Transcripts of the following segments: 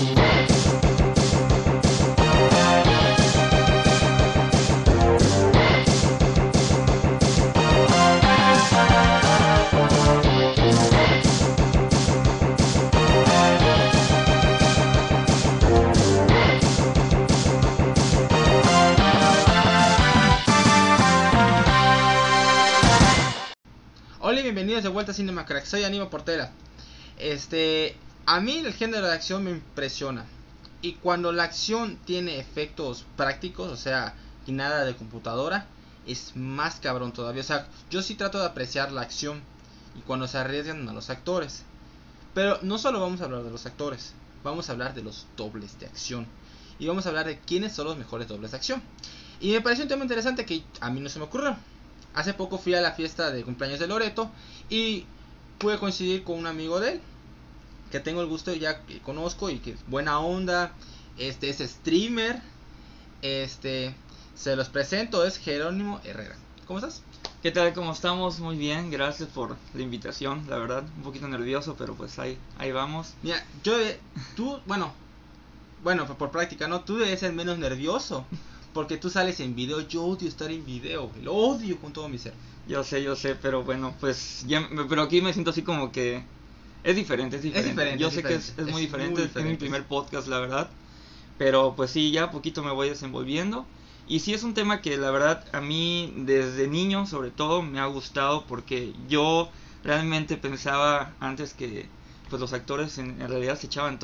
Hola y bienvenidos de vuelta a Cinema Crack, soy Animo Portera. Este, a mí el género de acción me impresiona. Y cuando la acción tiene efectos prácticos, o sea, y nada de computadora, es más cabrón todavía. O sea, yo sí trato de apreciar la acción y cuando se arriesgan a los actores. Pero no solo vamos a hablar de los actores, vamos a hablar de los dobles de acción. Y vamos a hablar de quiénes son los mejores dobles de acción. Y me pareció un tema interesante que a mí no se me ocurrió. Hace poco fui a la fiesta de cumpleaños de Loreto y pude coincidir con un amigo de él que tengo el gusto ya que conozco y que es buena onda. Este es streamer. Este se los presento, es Jerónimo Herrera. ¿Cómo estás? ¿Qué tal? ¿Cómo estamos? Muy bien, gracias por la invitación, la verdad, un poquito nervioso, pero pues ahí, ahí vamos. Mira, yo, eh, tú, bueno, bueno, por, por práctica, ¿no? Tú debes ser menos nervioso. Porque tú sales en video, yo odio estar en video, lo odio con todo mi ser. Yo sé, yo sé, pero bueno, pues ya, pero aquí me siento así como que es diferente, es diferente. diferente, yo es sé diferente, que es, es muy es diferente, muy es mi primer podcast, la verdad. Pero pues sí, ya poquito me voy desenvolviendo. Y sí es un tema que la verdad a mí desde niño sobre todo me ha gustado porque yo realmente pensaba antes que pues los actores en, en realidad se echaban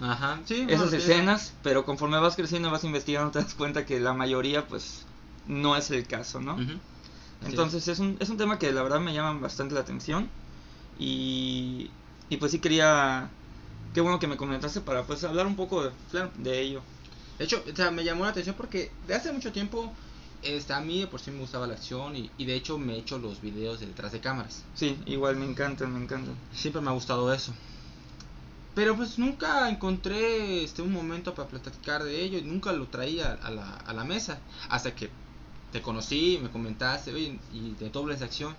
Ajá, sí. esas sí. escenas, pero conforme vas creciendo vas investigando te das cuenta que la mayoría pues no es el caso, ¿no? Entonces es un, es un tema que la verdad me llama bastante la atención y, y pues sí quería, qué bueno que me comentaste para pues hablar un poco de, claro, de ello. De hecho, o sea, me llamó la atención porque de hace mucho tiempo este, a mí de por sí me gustaba la acción y, y de hecho me he hecho los videos de detrás de cámaras. Sí, igual me encantan, me encantan. Siempre me ha gustado eso. Pero pues nunca encontré este un momento para platicar de ello y nunca lo traía a la, a la mesa. Hasta que te conocí, me comentaste, oye, y de dobles de acción.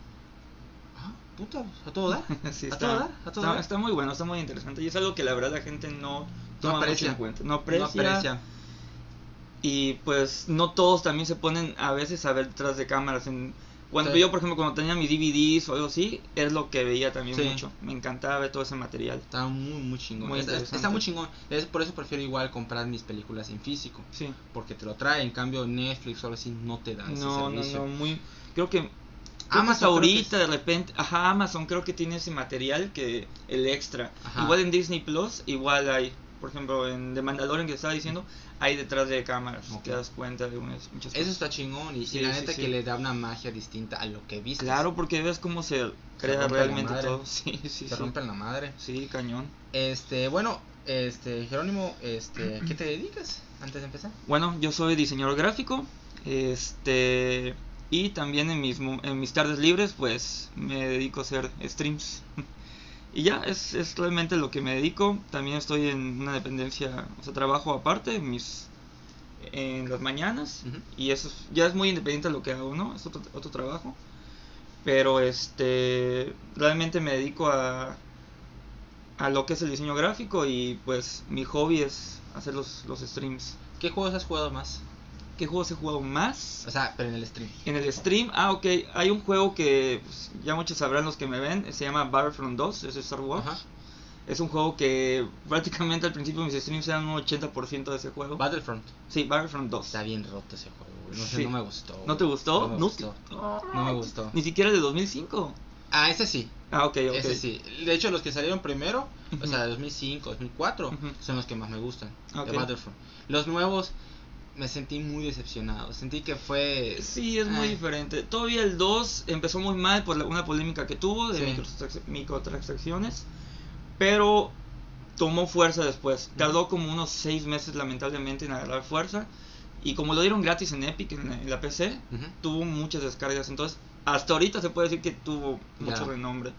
Puta, a todo dar. Sí, a todo dar, a todo está, dar. está muy bueno, está muy interesante y es algo que la verdad la gente no toma aprecia. en cuenta. No aprecia, No aprecia. y pues no todos también se ponen a veces a ver detrás de cámaras. En, cuando Sí. yo, por ejemplo, cuando tenía mis DVDs o algo así, es lo que veía también Sí. mucho. Me encantaba ver todo ese material. Está muy, muy chingón. Muy está, muy chingón. Es por eso prefiero igual comprar mis películas en físico. Sí. Porque te lo trae. En cambio, Netflix o algo así no te da ese No, no, servicio. no, muy... Creo que... que ahorita de repente, ajá, Amazon creo que tiene ese material que el extra. Ajá. Igual en Disney Plus, igual hay, por ejemplo, en The Mandalorian que estaba diciendo, hay detrás de cámaras, Ok. te das cuenta de unas, muchas Eso cosas. está chingón. Y, Sí, la sí, neta sí. que le da una magia distinta a lo que viste. Claro, porque ves cómo se crea realmente todo. Sí, sí, Se rompen la madre. Sí, cañón. Este, bueno, este, Jerónimo, este, ¿qué te dedicas antes de empezar? Bueno, yo soy diseñador gráfico, este, y también en mis, en mis tardes libres, pues me dedico a hacer streams. y ya, es, es realmente lo que me dedico. También estoy en una dependencia, o sea, trabajo aparte en mis en las mañanas Ujú. y eso es- ya es muy independiente de lo que hago, ¿no? Es otro, otro trabajo. Pero este realmente me dedico a a lo que es el diseño gráfico y pues mi hobby es hacer los, los streams. ¿Qué juegos has jugado más? ¿Qué juegos he jugado más? O sea, pero en el stream. En el stream, ah, ok, hay un juego que pues, ya muchos sabrán los que me ven, se llama Battlefront 2, es de Star Wars. Ajá. Es un juego que prácticamente al principio mis streams eran un 80% de ese juego. Battlefront. sí, Battlefront 2. Está bien roto ese juego, güey. No sé, Sí. no me gustó. ¿No te gustó? No me No gustó. te- No me gustó. Ni siquiera de 2005. Ah, ese sí. Ah, ok, ok. Ese sí. De hecho, los que salieron primero, o sea, 2005, 2004, Ujú. son los que más me gustan. Ok. De Battlefront. Los nuevos, me sentí muy decepcionado. Sentí que fue. Sí, es muy Ah. diferente. Todavía el 2 empezó muy mal por la- una polémica que tuvo de Sí. microtransacc- microtransacciones, pero tomó fuerza después. Tardó como unos 6 meses lamentablemente en agarrar fuerza y como lo dieron gratis en Epic, en la, en la PC, tuvo muchas descargas. Entonces, hasta ahorita se puede decir que tuvo mucho renombre.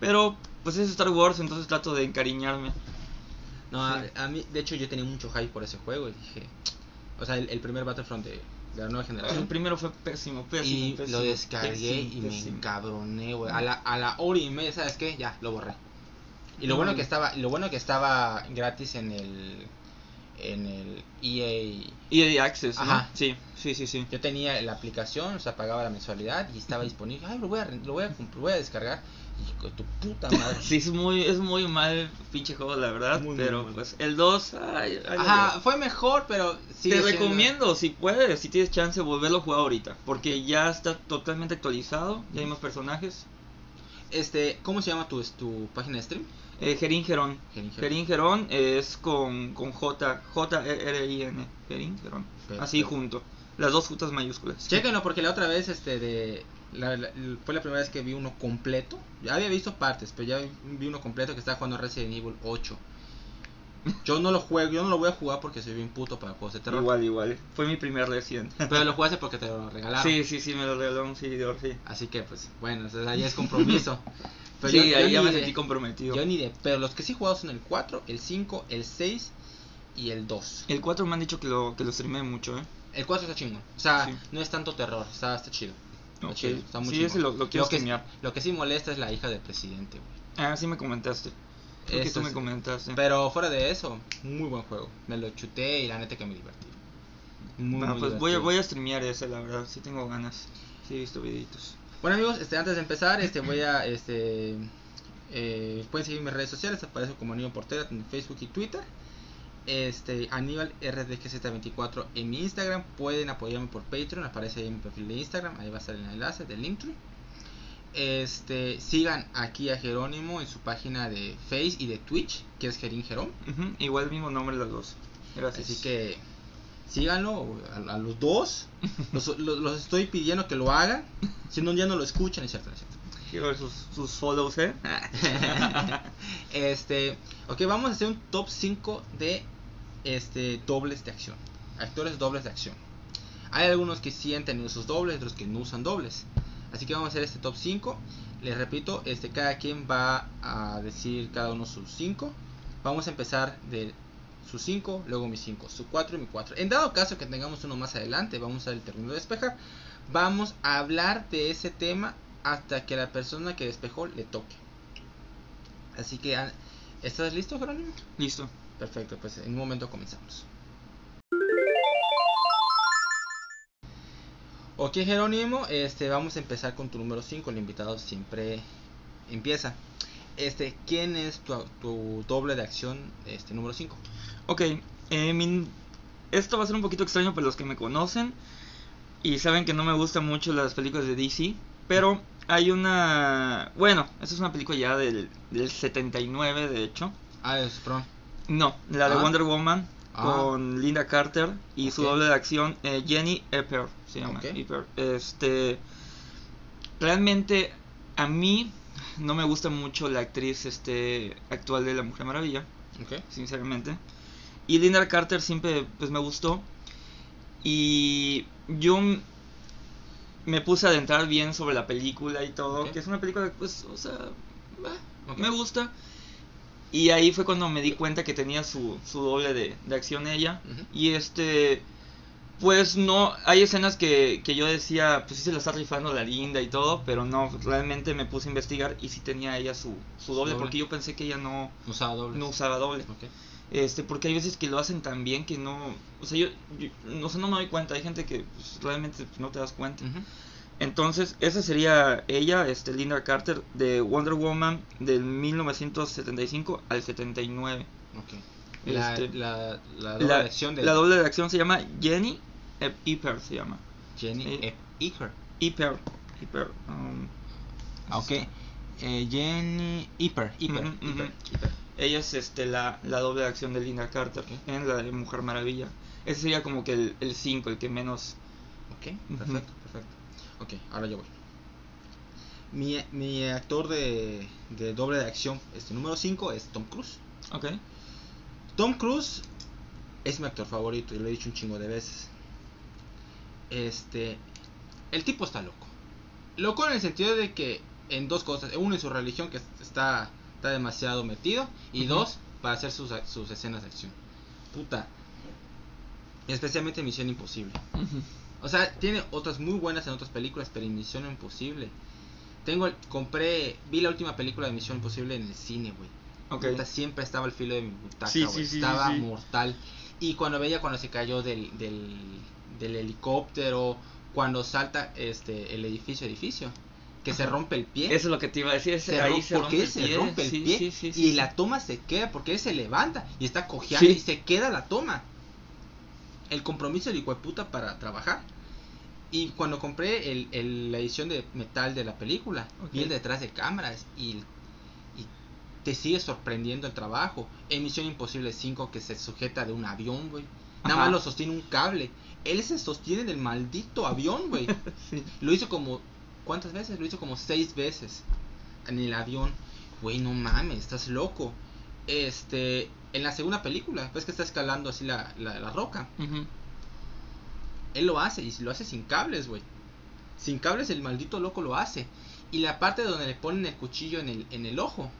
Pero, pues es Star Wars, entonces trato de encariñarme. No, a, Sí. a mí, de hecho, yo tenía mucho hype por ese juego y dije. O sea, el, el primer Battlefront de, de la nueva El generación. primero fue pésimo, pésimo. y pésimo, lo descargué pésimo, y me encabroné, güey. A la, a la hora y media, ¿sabes qué? Ya, lo borré. Y lo bueno No. que estaba, lo bueno que estaba gratis en el en el EA. EA Access, ¿no? Ajá. Sí, sí, sí, sí. Yo tenía la aplicación, o sea, pagaba la mensualidad y estaba disponible. Ay, lo voy a lo voy a, lo voy a descargar. Hijo de tu puta madre. Sí, es muy, es muy mal pinche juego, la verdad. Muy, muy pero mal. pues el 2, ay, ay, Ajá, fue mejor, pero sigue Te siendo- recomiendo, si puedes, si tienes chance, volverlo a jugar ahorita. Porque ya está totalmente actualizado. Ya hay más personajes. Este, ¿cómo se llama tu, tu página de stream? Eh, Gerin Gerón. Gerin Gerón. Es con, con J, J-E-R-I-N. Gerin Gerón. Así junto. Las dos juntas mayúsculas. Chéquenlo porque la otra vez este de la- la- fue la primera vez que vi uno completo. Ya había visto partes, pero ya vi uno completo que estaba jugando Resident Evil 8. Yo no lo juego, yo no lo voy a jugar porque soy bien puto para juegos de terror. Igual, igual. Fue mi primer Resident. Pero lo jugaste porque te lo regalaron. Sí, sí, sí, me lo regaló un seguidor, sí. Así que pues bueno, o sea, ya es compromiso. Pero sí, yo- ahí ya me de- sentí comprometido. Yo ni de, pero los que sí he jugado son el 4, el 5, el 6 y el 2. El 4 me han dicho que lo, que lo streamé mucho, ¿eh? El 4 está chingón. O sea, Sí. no es tanto terror, está, está chido. Está Ok. chido, está muy Sí, ese lo- lo quiero que, streamear. lo que sí molesta es la hija del presidente, güey. Ah, sí me comentaste. Que tú me comentaste. Pero fuera de eso, muy buen juego. Me lo chuté y la neta que me divertí. Muy, Bueno, muy pues voy a, voy a streamear ese, la verdad. Sí tengo ganas. Sí he visto videitos. Bueno amigos, este, antes de empezar, este voy a este eh, pueden seguir mis redes sociales, aparece como Aníbal Portera en Facebook y Twitter. Este Aníbal RDGZ24 en mi Instagram, pueden apoyarme por Patreon, aparece ahí en mi perfil de Instagram, ahí va a estar el enlace del Linktree. Este, sigan aquí a Jerónimo en su página de Face y de Twitch, que es Gerín Jerón. Ujú, Igual mismo nombre los dos. Gracias. Así que síganlo a, a los dos. Los, los- los estoy pidiendo que lo hagan. Si no, ya no lo escuchan, es cierto, es cierto. Quiero ver sus, sus follows, ¿eh? este, ok, vamos a hacer un top 5 de este dobles de acción. Actores dobles de acción. Hay algunos que sí han tenido sus dobles, otros que no usan dobles. Así que vamos a hacer este top 5. Les repito, este cada quien va a decir cada uno sus 5. Vamos a empezar de su 5, luego mi 5, su 4 y mi 4. En dado caso que tengamos uno más adelante, vamos a usar el término de despejar. Vamos a hablar de ese tema hasta que la persona que despejó le toque. Así que, ¿estás listo, Jerónimo? Listo. Perfecto, pues en un momento comenzamos. Ok, Jerónimo, este, vamos a empezar con tu número 5. El invitado siempre empieza. Este, ¿quién es tu, tu doble de acción este número 5? Ok, eh, mi- esto va a ser un poquito extraño para los que me conocen y saben que no me gustan mucho las películas de DC, pero hay una... Bueno, esta es una película ya del, del 79 de hecho. Ah, es Pron. No, la de Ah. Wonder Woman Ah. con Linda Carter y su doble de acción eh, Jenny Epper se llama. Epper. Este realmente a mí no me gusta mucho la actriz este actual de la Mujer Maravilla, sinceramente. Y Linda Carter siempre pues me gustó y yo me puse a adentrar bien sobre la película y todo, que es una película pues, o sea, bah, me gusta. Y ahí fue cuando me di cuenta que tenía su, su doble de, de acción ella. Y este, pues no, hay escenas que, que yo decía, pues sí se la está rifando la linda y todo, pero no, realmente me puse a investigar y sí tenía ella su, su doble, doble. porque yo pensé que ella no, Usaba doble. no usaba doble. Este, porque hay veces que lo hacen tan bien que no, o sea, yo, yo no, sé, no me doy cuenta, hay gente que pues, realmente no te das cuenta. Ujú. Entonces, esa sería ella, este, Linda Carter, de Wonder Woman del 1975 al 79. Ok. La, Este, la, la doble La, de acción de la doble de acción se llama Jenny Ep- Epper, se llama. Jenny eh. Epper. um, Ah, Ok. Eh, Jenny. Eaper. ella es este, la, la doble de acción de Linda Carter en la de Mujer Maravilla. Ese sería como que el 5, el, que menos... Ok, perfecto. Ok, ahora yo voy. Mi, mi actor de, de doble de acción, este número 5 es Tom Cruise. Ok. Tom Cruise es mi actor favorito y lo he dicho un chingo de veces. Este, el tipo está loco. Loco en el sentido de que en dos cosas, uno en su religión que está está demasiado metido y dos para hacer sus, sus escenas de acción. Puta. Especialmente Misión Imposible. O sea, tiene otras muy buenas en otras películas, pero en Misión Imposible. Tengo el, compré, vi la última película de Misión Imposible en el cine, güey. Ok. puta, siempre estaba al filo de mi butaca, Sí, güey. sí, sí, estaba mortal. Y cuando veía cuando se cayó del, del, del helicóptero, cuando salta este el edificio edificio, que se rompe el pie. Eso es lo que te iba a decir. se ahí rompe, se porque rompe el se pie. rompe el pie sí, sí, y la toma se queda porque él se levanta y está cojeando y se queda la toma. El compromiso del hijo de puta para trabajar. Y cuando compré el, el- la edición de metal de la película, Ok. vi el detrás de cámaras y, y te sigue sorprendiendo el trabajo. En Misión Imposible 5 que se sujeta de un avión, güey. Nada más lo sostiene un cable. Él se sostiene del maldito avión, güey. Sí. Lo hizo como. ¿Cuántas veces? Lo hizo como seis veces. En el avión. Güey, no mames, estás loco. Este. En la segunda película, ves que está escalando así la, la, la roca. Él lo hace y lo hace sin cables, güey. Sin cables el maldito loco lo hace. Y la parte donde le ponen el cuchillo en el, en el ojo.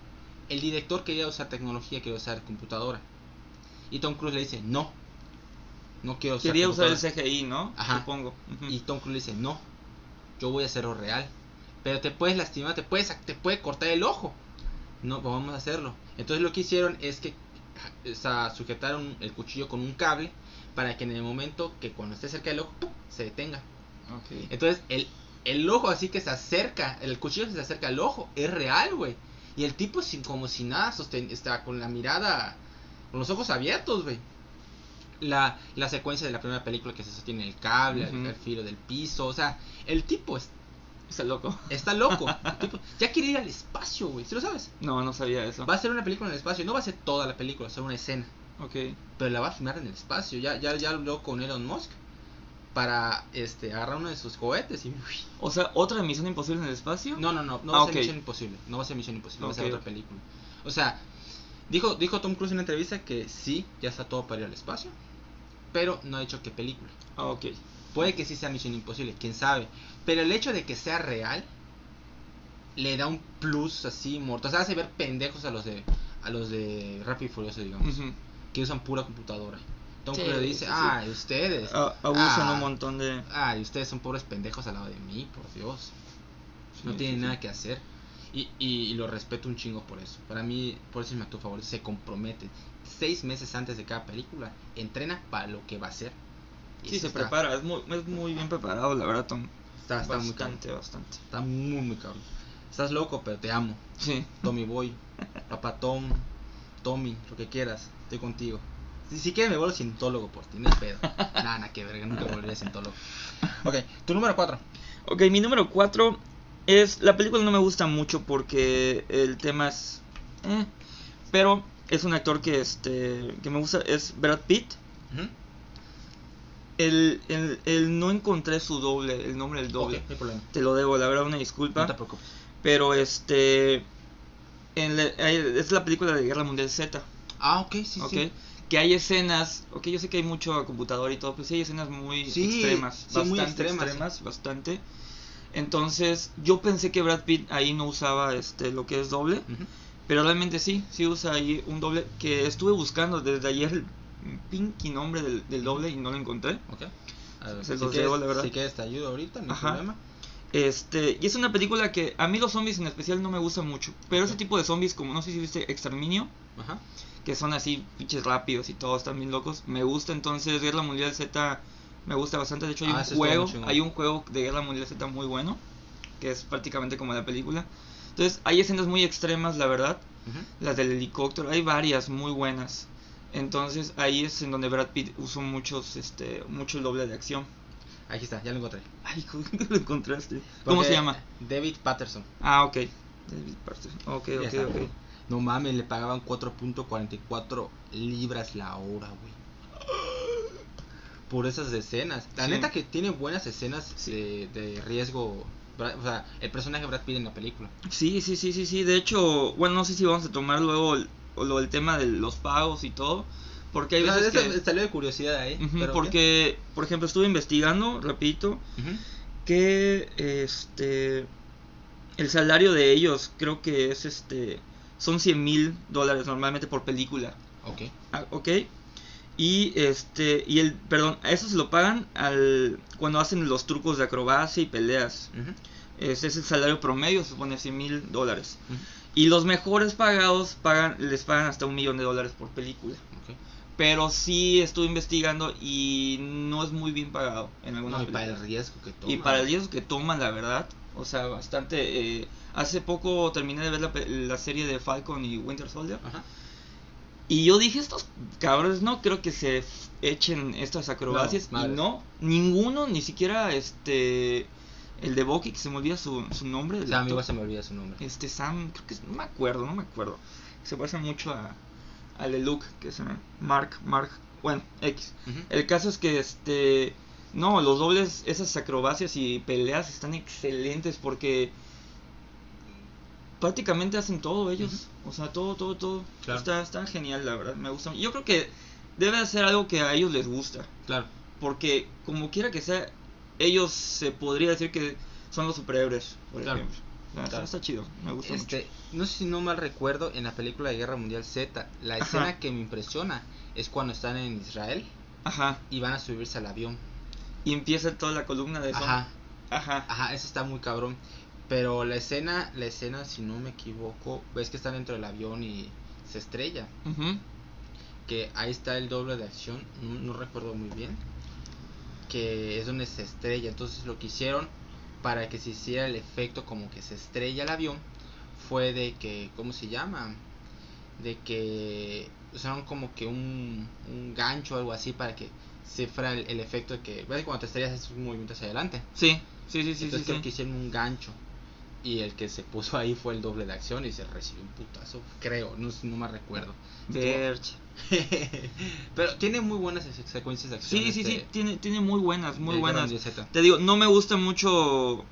El director quería usar tecnología, quería usar computadora. Y Tom Cruise le dice, no. No quiero usar Quería usar el computadora". CGI, ¿no? Ajá. Supongo. Y Tom Cruise le dice, no, yo voy a hacerlo real. Pero te puedes lastimar, te puedes, te puede cortar el ojo. No, vamos a hacerlo. Entonces lo que hicieron es que o sea, sujetaron el cuchillo con un cable para que en el momento que cuando esté cerca del ojo, ¡pum! se detenga. Entonces el, el ojo así que se acerca, el cuchillo que se acerca al ojo, es real, güey. Y el tipo sin, como si nada, sosten- está con la mirada, con los ojos abiertos, güey. La, la secuencia de la primera película que se sostiene el cable, al, filo del piso, o sea, el tipo es- Está loco. está loco. El tipo ya quiere ir al espacio, güey, ¿sí lo sabes? No, no sabía eso. Va a ser una película en el espacio, no va a ser toda la película, va a ser una escena, Ok. pero la va a filmar en el espacio. Ya, ya, ya habló con Elon Musk para este agarrar uno de sus cohetes y O sea, otra misión imposible en el espacio. No, no, no, no Ah, va a ser. Misión Imposible. No va a ser Misión Imposible, va a ser otra película. O sea, dijo, dijo Tom Cruise en una entrevista que sí, ya está todo para ir al espacio, pero no ha dicho qué película. Ah, ok. Puede que sí sea Misión Imposible, quién sabe. Pero el hecho de que sea real le da un plus así mortal. O sea, hace ver pendejos a los de a los de Rápido y Furioso, digamos, Ujú. Que usan pura computadora. Tom Sí, Cruise dice, sí, sí. ah, ustedes. Ah, abusan Ah. un montón de. Ah, y ustedes son pobres pendejos al lado de mí, por Dios. No tienen sí, sí. nada que hacer. Y, y, y lo respeto un chingo por eso. Para mí, por eso es mi actor favorito. Se compromete. Seis meses antes de cada película, entrena para lo que va a hacer. Y Sí, se está- prepara. Es muy, es muy bien preparado, la verdad, Tom. Está, está muy cabrón. bastante, bastante. Está muy, muy cabrón. Estás loco, pero te amo. Sí. Tommy Boy, Papá Tom, Tommy, lo que quieras. Estoy contigo. Si, si quieres, me vuelvo cientólogo por ti. No es pedo. Nada, nada que verga. Nunca volveré cientólogo. Ok, tu número 4. Ok, mi número 4 es. La película no me gusta mucho porque el tema es. eh, pero es un actor que este que me gusta. Es Brad Pitt. El, el, el no encontré su doble, el nombre del doble. Ok, no hay problema. Te lo debo, la verdad, una disculpa. No te preocupes. Pero este. En la- es la película de Guerra Mundial Z. Ah, ok, sí, sí. Que hay escenas, ok, yo sé que hay mucho computador y todo, pero sí hay escenas muy Sí, extremas, sí, bastante muy extremas. extremas, bastante. Entonces, yo pensé que Brad Pitt ahí no usaba este lo que es doble, pero realmente sí, sí usa ahí un doble que estuve buscando desde ayer el pinky nombre del, del doble y no lo encontré. Ok. A ver, Se si, los quieres, debo, la verdad. si quieres te ayudo ahorita, no hay Ajá. problema. Este, y es una película que a mí los zombies en especial no me gustan mucho, pero ese tipo de zombies como no sé si viste Exterminio, Ajá. que son así pinches rápidos y todos también locos. Me gusta entonces Guerra Mundial Z, me gusta bastante. De hecho, hay Ah, un juego, hay un juego de Guerra Mundial Z muy bueno, que es prácticamente como la película. Entonces, hay escenas muy extremas, la verdad. Las del helicóptero, hay varias muy buenas. Entonces, ahí es en donde Brad Pitt usó muchos, este, mucho el doble de acción. Aquí está, ya lo encontré. Ay, ¿cómo lo encontraste? ¿Cómo Porque se llama? David Patterson. Ah, ok. David Paterson. Ok, ok, está. ok. No mames, le pagaban 4.44 libras la hora, güey. Por esas escenas. La Sí. neta que tiene buenas escenas Sí. de, de riesgo. O sea, el personaje Brad Pitt en la película. Sí, sí, sí, sí, sí. De hecho, bueno, no sé si vamos a tomar luego el, o lo del tema de los pagos y todo. Porque hay veces que... Salió de curiosidad ahí. Pero porque, por ejemplo, estuve investigando, repito, que este el salario de ellos creo que es este son 100 mil dólares normalmente por película Ok. Ah, ok y este y el perdón a eso se lo pagan al cuando hacen los trucos de acrobacia y peleas ese es el salario promedio se supone 100 mil dólares. Y los mejores pagados pagan, les pagan hasta un millón de dólares por película. Pero sí estuve investigando y no es muy bien pagado en algunas No, y para el riesgo que toma. Y para el riesgo que toman, la verdad. O sea, bastante. eh, hace poco terminé de ver la, la serie de Falcon y Winter Soldier. Ajá. Y yo dije, estos cabrones no creo que se echen estas acrobacias. No, y no, ninguno, ni siquiera este. El de Bucky, que se me olvida su, su nombre. actor. amigo, se me olvida su nombre. Este Sam, creo que es- no me acuerdo, no me acuerdo. Se parece mucho a al de Luke, que es eh, Mark, Mark, bueno, X. El caso es que este no, los dobles, esas acrobacias y peleas están excelentes porque prácticamente hacen todo ellos, o sea, todo, todo, todo. Claro. Está, está genial, la verdad, me gusta. Yo creo que debe de ser algo que a ellos les gusta, Claro. porque como quiera que sea, ellos se podría decir que son los superhéroes, por Claro. ejemplo. Está chido, me gusta mucho. Este, no sé si no mal recuerdo, en la película de Guerra Mundial Z, la Ajá. escena que me impresiona es cuando están en Israel Ajá. y van a subirse al avión. Y empieza toda la columna de eso. Ajá, Ajá. ajá, eso está muy cabrón. Pero la escena, la escena, si no me equivoco, ves que están dentro del avión y se estrella. Ujú. Que ahí está el doble de acción, no, no recuerdo muy bien. Que es donde se estrella. Entonces lo que hicieron para que se hiciera el efecto como que se estrella el avión fue de que, ¿cómo se llama? De que usaron como que un, un gancho o algo así para que se fuera el, el efecto de que, ¿ves? Cuando te estrellas es un movimiento hacia adelante. Sí, sí, sí, sí, Entonces sí, creo sí. que hicieron un gancho. Y el que se puso ahí fue el doble de acción y se recibió un putazo, creo, no, no me recuerdo. Verge. Pero tiene muy buenas se- secuencias de acción. Sí, sí, sí, este, tiene, tiene muy buenas, muy buenas. Te digo, no me gusta mucho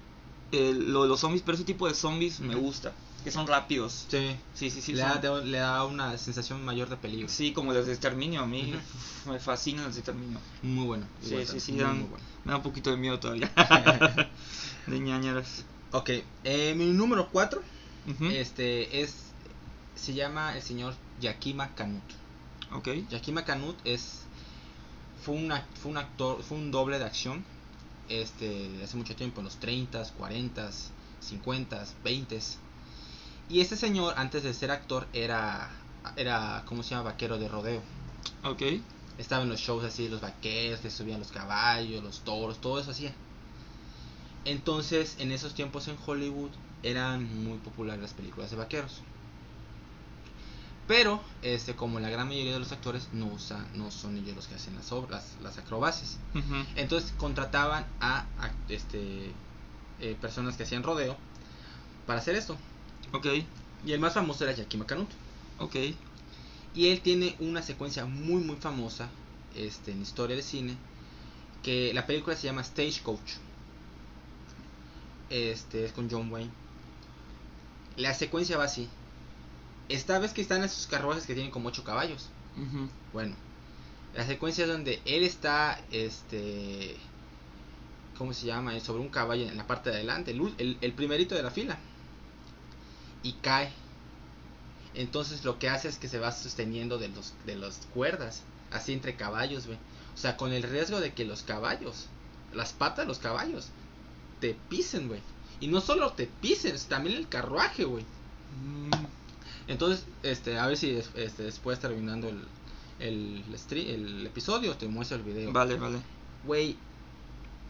eh, lo de los zombies, pero ese tipo de zombies me Ujú. gusta. Que son rápidos. Sí, Sí, sí, sí. le, son- da, le da una sensación mayor de peligro. Sí, como las de exterminio. A mí me fascinan las de exterminio. Muy bueno. Sí, sí, sí, dan- muy bueno. me da un poquito de miedo todavía. de ñañaras. Ok, eh, mi número 4 Ujú. este, es, se llama el señor Yakima Canut. Ok. Yakima Canut es fue fue un actor, fue un doble de acción este hace mucho tiempo, en los 30s, 40s, 50s, 20s. Y este señor antes de ser actor era era ¿cómo se llama? vaquero de rodeo. Ok. Estaba en los shows así, los vaqueros, que subían los caballos, los toros, todo eso hacía. Entonces, en esos tiempos en Hollywood eran muy populares las películas de vaqueros. Pero, este, como la gran mayoría de los actores no usa, no son ellos los que hacen las obras, las acrobacias. Entonces contrataban a, a, este eh, personas que hacían rodeo para hacer esto. Ok. Y el más famoso era Yakima Canut. Ok. Y él tiene una secuencia muy muy famosa este, en historia de cine. Que la película se llama Stagecoach. Este es con John Wayne. La secuencia va así. Esta vez que están esos carruajes que tienen como 8 caballos. Bueno, la secuencia es donde él está, este, ¿cómo se llama? Sobre un caballo en la parte de adelante, el, el, el primerito de la fila. Y cae. Entonces lo que hace es que se va sosteniendo de los de las cuerdas, así entre caballos, güey. O sea, con el riesgo de que los caballos, las patas de los caballos, te pisen, güey. Y no solo te pisen, también el carruaje, güey. Mm, Entonces, este, a ver si este, después terminando el, el, episodio te muestro el video. Vale, vale. Güey,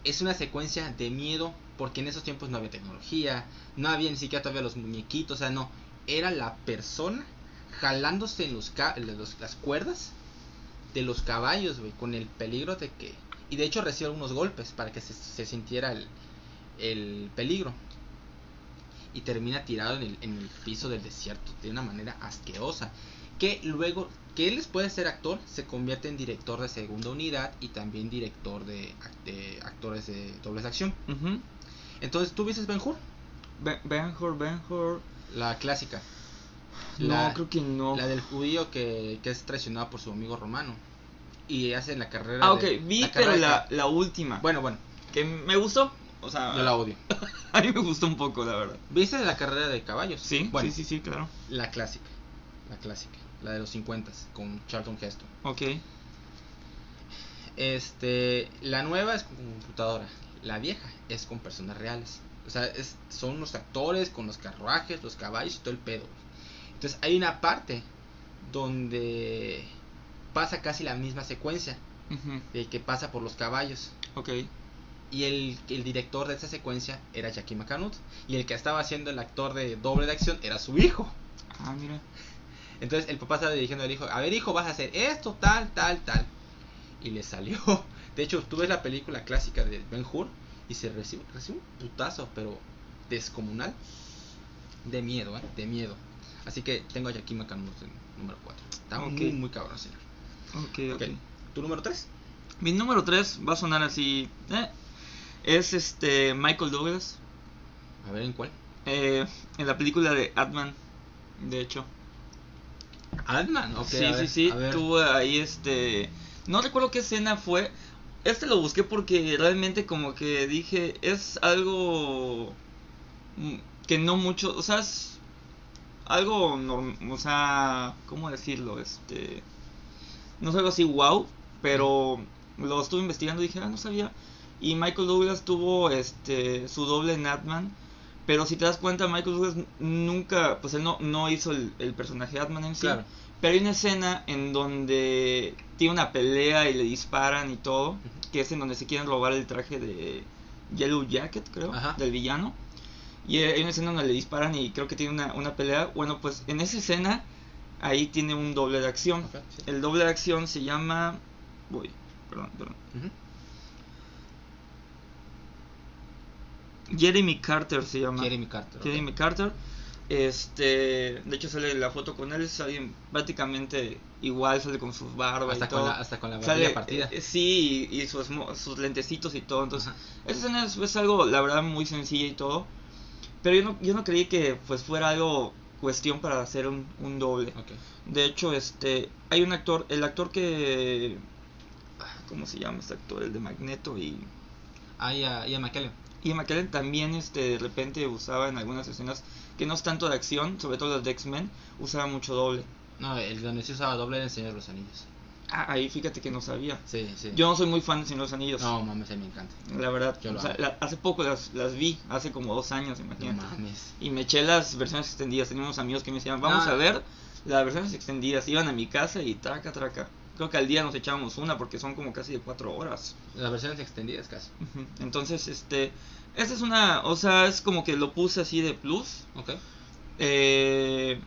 es una secuencia de miedo porque en esos tiempos no había tecnología, no había ni siquiera todavía los muñequitos, o sea, no. Era la persona jalándose en los, los- las cuerdas de los caballos, güey, con el peligro de que... Y de hecho recibe algunos golpes para que se, se sintiera el, el peligro. Y termina tirado en el, en el piso del desierto de una manera asquerosa. Que luego, que él después de ser actor, se convierte en director de segunda unidad y también director de, de actores de dobles de acción. Entonces, ¿tú viste Ben Hur? Ben- Ben-Hur, Ben-Hur. La clásica. No, creo que no. La del judío que, que es traicionado por su amigo romano. Y hace la carrera. Ah, ok, de- vi, la pero la, la última. Bueno, bueno, Que me gustó. O sea, yo la odio. a mí me gustó un poco, la verdad. ¿Viste la carrera de caballos? Sí, bueno, sí, sí, sí, claro. La clásica. La clásica. La de los 50 con Charlton Heston. Ok. Este, la nueva es con computadora. La vieja es con personas reales. sea, es, son los actores con los carruajes, los caballos y todo el pedo. Entonces hay una parte donde pasa casi la misma secuencia de que pasa por los caballos. Ok. Y el, el director de esa secuencia era Jackie McCanut. Y el que estaba haciendo el actor de doble de acción era su hijo. Ah, mira. Entonces el papá estaba dirigiendo al hijo, a ver hijo, vas a hacer esto, tal, tal, tal. Y le salió. De hecho, tú ves la película clásica de Ben Hur y se recibe, recibe un putazo, pero descomunal. De miedo, ¿eh? De miedo. Así que tengo a Jackie McCanut en número 4. Está muy, muy cabrón, señor. Ok, ok. Ok. ¿Tu número 3? Mi número 3 va a sonar así. eh, Es este Michael Douglas. A ver, ¿en cuál? eh, en la película de Atman. De hecho. Ant-Man, ok. sí, sí, ver, sí. Tuvo ahí este. No recuerdo qué escena fue. Este lo busqué porque realmente como que dije. Es algo. mm, Que no mucho. O sea, es. Algo. norm- o sea. ¿Cómo decirlo? Este. No es algo así wow. Pero. Lo estuve investigando y dije, ah, no sabía. Y Michael Douglas tuvo este su doble en Atman. Pero si te das cuenta, Michael Douglas nunca, pues él no, no hizo el, el personaje de Atman en sí. Claro. Pero hay una escena en donde tiene una pelea y le disparan y todo, que es en donde se quieren robar el traje de Yellow Jacket, creo, Ajá. del villano. Y hay una escena donde le disparan y creo que tiene una, una pelea. Bueno, pues en esa escena ahí tiene un doble de acción. Sí. El doble de acción se llama... Voy, perdón, perdón. Ujú. Jeremy Carter se llama. Jeremy Carter. Jeremy Carter. Este, de hecho sale la foto con él, es alguien prácticamente igual, sale con sus barbas Hasta y con todo. la, hasta con la Sale, barbilla partida. eh, sí, y, y sus, sus lentecitos y todo. Entonces, Ajá. esa escena es, es algo, la verdad, muy sencilla y todo. Pero yo no, yo no creí que pues fuera algo cuestión para hacer un, un doble. Ok. De hecho, este, hay un actor, el actor que, ah, ¿cómo se llama este actor? El de Magneto y Ah, y a, y a McKellen. Y McKellen también este, de repente usaba en algunas escenas que no es tanto de acción, sobre todo las de X-Men, usaba mucho doble. No, el donde se usaba doble era el Señor de los Anillos. Ah, ahí fíjate que no sabía. Sí, sí. Yo no soy muy fan de Señor de los Anillos. No, mames, a mí me encanta. La verdad, Yo lo o sea, amo. la- hace poco las, las vi, hace como dos años, No imagínate. mames. y me eché las versiones extendidas. Tenía unos amigos que me decían, vamos a ver las versiones extendidas. Iban a mi casa y traca, traca. Creo que al día nos echábamos una porque son como casi de cuatro horas. Las versiones extendidas casi. Entonces, este, esta es una, o sea, es como que lo puse así de plus. Ok. Eh,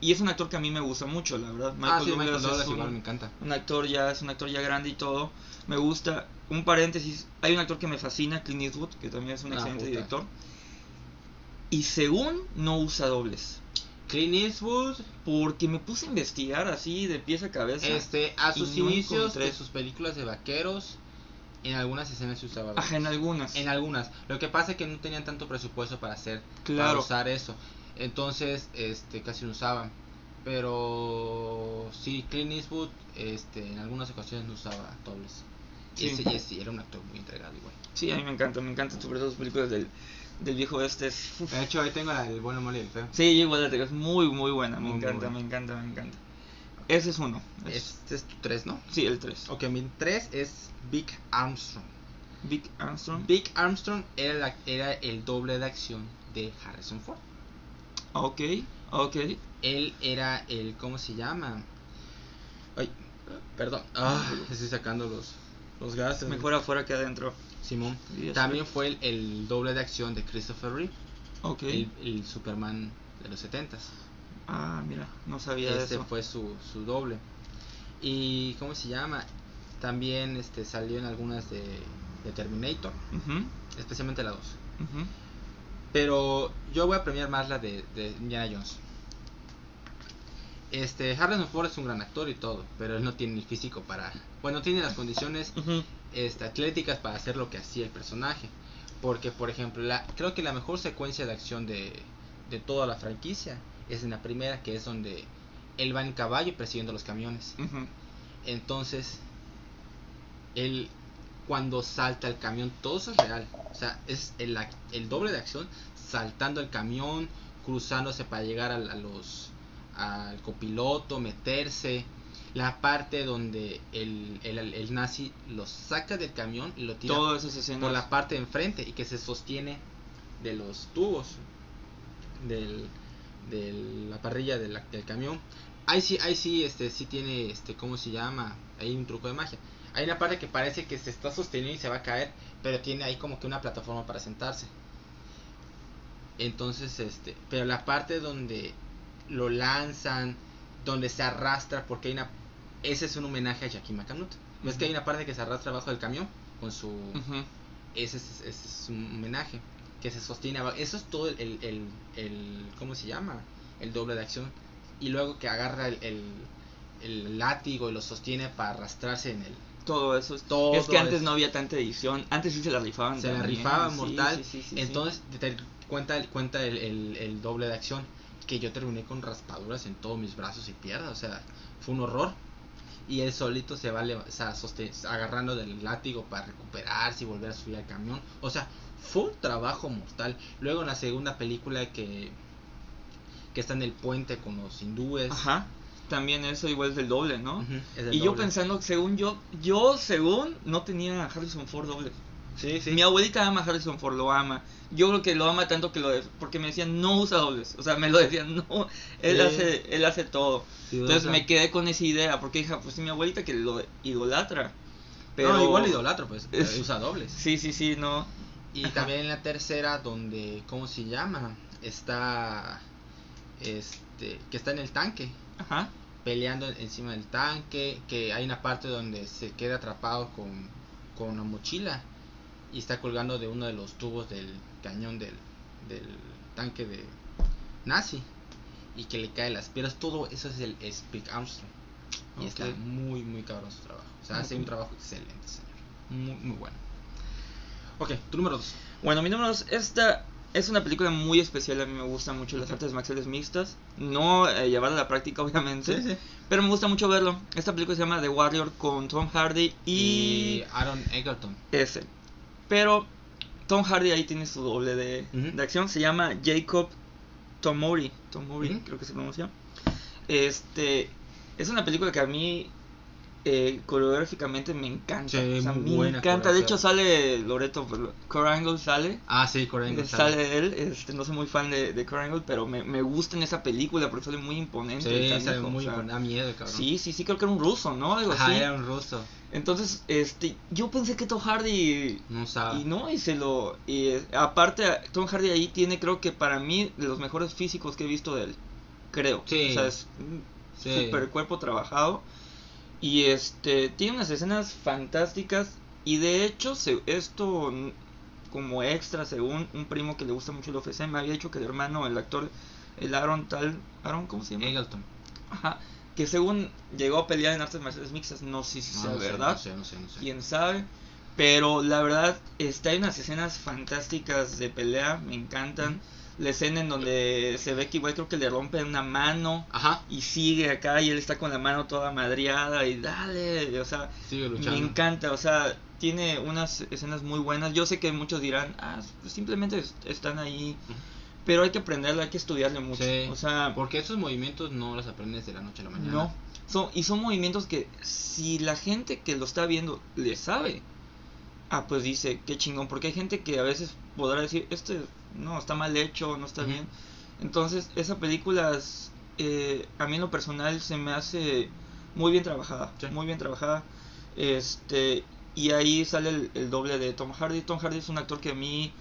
y es un actor que a mí me gusta mucho, la verdad. ah, sí, Douglas Michael es un- igual me encanta. un actor ya, es un actor ya grande y todo. Me gusta. Un paréntesis, hay un actor que me fascina, Clint Eastwood, que también es un Ah, excelente puta. director. Y según no usa dobles. Clint Eastwood, Porque me puse a investigar así de pies a cabeza. este, a sus no inicios encontré. de sus películas de vaqueros, en algunas escenas se usaba. Ajá, en algunas. En algunas. Lo que pasa es que no tenían tanto presupuesto para hacer, para Claro. usar eso. Entonces, este, casi no usaban. Pero sí, Clint Eastwood, este, en algunas ocasiones no usaba dobles. Sí. ese, ese era un actor muy entregado igual. Sí, a mí me encanta, me encantan sobre todo las películas del, del viejo este. Es, uf. De hecho, ahí tengo la del bueno, mole y el feo. Sí, igual la tengo, es muy, muy buena. Me Muy, muy encanta, buena. me encanta, me encanta. Ese es uno. es- Este es tu 3, ¿no? Sí, el 3. Ok, mi 3 es Big Armstrong. Big Armstrong. Big Armstrong era, la- era el doble de acción de Harrison Ford. Ok, ok. Él era el, ¿cómo se llama? Ay, perdón. Ah, estoy sacando los, los gases. Mejor afuera que adentro. Simón. También fue el, el doble de acción de Christopher Reeve, el, el Superman de los 70s. Ah, mira, no sabía Este eso. fue su, su doble. Y, ¿cómo se llama? También este, salió en algunas de, de Terminator, especialmente la 2. ujú. Pero yo voy a premiar más la de, de Indiana Jones. Este, Harrison Ford es un gran actor y todo, pero él no tiene el físico para... Bueno, no tiene las condiciones. Este, atléticas para hacer lo que hacía el personaje. Porque, por ejemplo, la, creo que la mejor secuencia de acción de, de toda la franquicia es en la primera, que es donde él va en caballo persiguiendo los camiones. Entonces, él cuando salta el camión, todo eso es real. O sea, es el, el doble de acción, saltando el camión, cruzándose para llegar al- a, los al copiloto, meterse. La parte donde el, el, el nazi lo saca del camión y lo tira Todas esas escenas. por la parte de enfrente y que se sostiene de los tubos del, de la parrilla de la- del camión. Ahí sí, ahí sí, este, sí tiene, este, ¿cómo se llama? Hay un truco de magia. Hay una parte que parece que se está sosteniendo y se va a caer, pero tiene ahí como que una plataforma para sentarse. Entonces, este, pero la parte donde lo lanzan, donde se arrastra, porque hay una, ese es un homenaje a Jackie McCanut. ¿Ves que hay una parte que se arrastra abajo del camión con su, ese es, ese es un homenaje que se sostiene abajo. Eso es todo el, el, el, el- ¿cómo se llama? El doble de acción. Y luego que agarra el, el, látigo y lo sostiene para arrastrarse en el... Todo eso. Es, Todo es que antes eso. no había tanta edición. Antes sí se la rifaban. Se la también, rifaba sí, mortal. sí, sí, sí, sí. Entonces te cuenta, cuenta el, el, el doble de acción. Que yo terminé con raspaduras en todos mis brazos y piernas. O sea, fue un horror. Y él solito se va o sea, agarrando del látigo para recuperarse y volver a subir al camión. O sea, fue un trabajo mortal. Luego en la segunda película que, que está en el puente con los hindúes. Ajá. También eso igual es del doble, ¿no? Es Y yo pensando, según yo, yo según no tenía a Harrison Ford doble. Sí, sí. Mi abuelita ama a Harrison Ford, lo ama. Yo creo que lo ama tanto que lo de- porque me decían no usa dobles, o sea, me lo decían no, él Sí. hace él hace todo. Sí, Entonces me quedé con esa idea porque dije, pues sí, mi abuelita que lo idolatra. Pero No, igual idolatro, pues. Es- Usa dobles. Sí, sí, sí, no. Y también en la tercera, donde, ¿cómo se llama? Está, este, que está en el tanque, Ajá. peleando encima del tanque, que hay una parte donde se queda atrapado con, con una mochila y está colgando de uno de los tubos del cañón del, del tanque de nazi y que le cae las piedras, todo eso es el Speak Armstrong. Y está muy, muy cabrón su trabajo. O sea, hace un trabajo excelente, señor. Muy, muy bueno. Ok, tu número 2. Bueno, mi número dos, esta es una película muy especial, a mí me gustan mucho las artes marciales mixtas, no eh, llevarla a la práctica obviamente, Sí, sí. pero me gusta mucho verlo. Esta película se llama The Warrior con Tom Hardy y, y Aaron Egerton. ese. Pero Tom Hardy ahí tiene su doble de, de acción, se llama Jacob Tomori, Tomori Ujú. creo que se pronuncia. Este es una película que a mí eh, coreográficamente me encanta, Sí, o sea, muy me buena encanta. De hecho sale Loreto, pues, Kurt Angle sale. Ah, sí, Corea Eh, Sale él, este, no soy muy fan de, de Kurt Angle, pero me, me gusta en esa película porque sale muy imponente. Sí, canijo, sabe muy o sea, bueno, da miedo, cabrón. Sí, sí, sí, creo que era un ruso, ¿no? Algo Ajá, así. era un ruso. Entonces, este, yo pensé que Tom Hardy No sabe. y no, y se lo. Y aparte, Tom Hardy ahí tiene, creo que para mí, de los mejores físicos que he visto de él. Creo. Sí. O sea, es un Sí. super cuerpo trabajado. Y este, tiene unas escenas fantásticas. Y de hecho, se, esto como extra, según un primo que le gusta mucho el UFC, me había dicho que el hermano, el actor, el Aaron tal. Aaron, ¿cómo se llama? Egerton. Ajá. Que según llegó a pelear en artes marciales mixtas, no sé si No, sea no sé, verdad No sé, no sé, no sé. quién sabe. Pero la verdad, este, hay unas escenas fantásticas de pelea, me encantan. La escena en donde se ve que igual creo que le rompen una mano Ajá. y sigue acá y él está con la mano toda madriada y dale, o sea, Sigue me encanta, o sea, tiene unas escenas muy buenas. Yo sé que muchos dirán, ah, pues simplemente es- están ahí. Pero hay que aprenderlo, hay que estudiarle mucho. Sí. O sea, Porque esos movimientos no los aprendes de la noche a la mañana. no. Son, y son movimientos que si la gente que lo está viendo le sabe, ah, pues dice, qué chingón, porque hay gente que a veces podrá decir, este no, está mal hecho, no está Ujú. bien. Entonces, esa película, es, eh, a mí en lo personal se me hace muy bien trabajada, Sí. muy bien trabajada. Este, y ahí sale el, el doble de Tom Hardy. Tom Hardy es un actor que a mí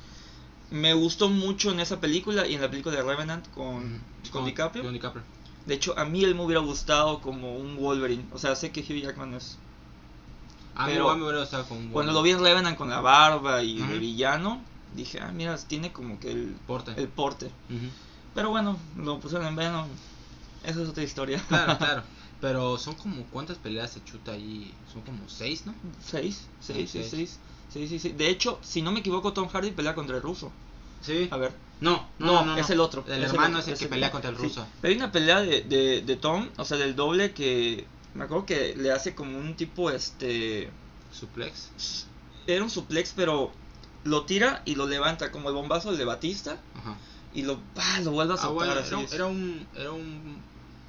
me gustó mucho en esa película y en la película de Revenant con, Ujú. con DiCaprio. Con DiCaprio. De hecho, a mí él me hubiera gustado como un Wolverine. O sea, sé que Hugh Jackman es. A mí Pero igual me hubiera gustado con un Cuando lo vi en Revenant con la barba y Ujú. de villano, dije, ah, mira, tiene como que el porte. el porte. Pero bueno, lo pusieron en Venom. Esa es otra historia. Claro, claro. Pero son como, ¿cuántas peleas se chuta ahí? Son como seis, ¿no? seis, seis, Sí, seis, seis. seis. Sí, sí, sí. De hecho, si no me equivoco, Tom Hardy pelea contra el ruso. Sí. A ver. No, no, No, no, no, es el otro. El es hermano es el que el- pelea contra el sí. ruso. Pero hay una pelea de, de, de Tom, o sea, del doble que. Me acuerdo que le hace como un tipo, este. Suplex. Era un suplex, pero lo tira y lo levanta, como el bombazo de Batista. Ajá. Y lo, ¡pah! lo vuelve a Ah, soltar. bueno, era un, era un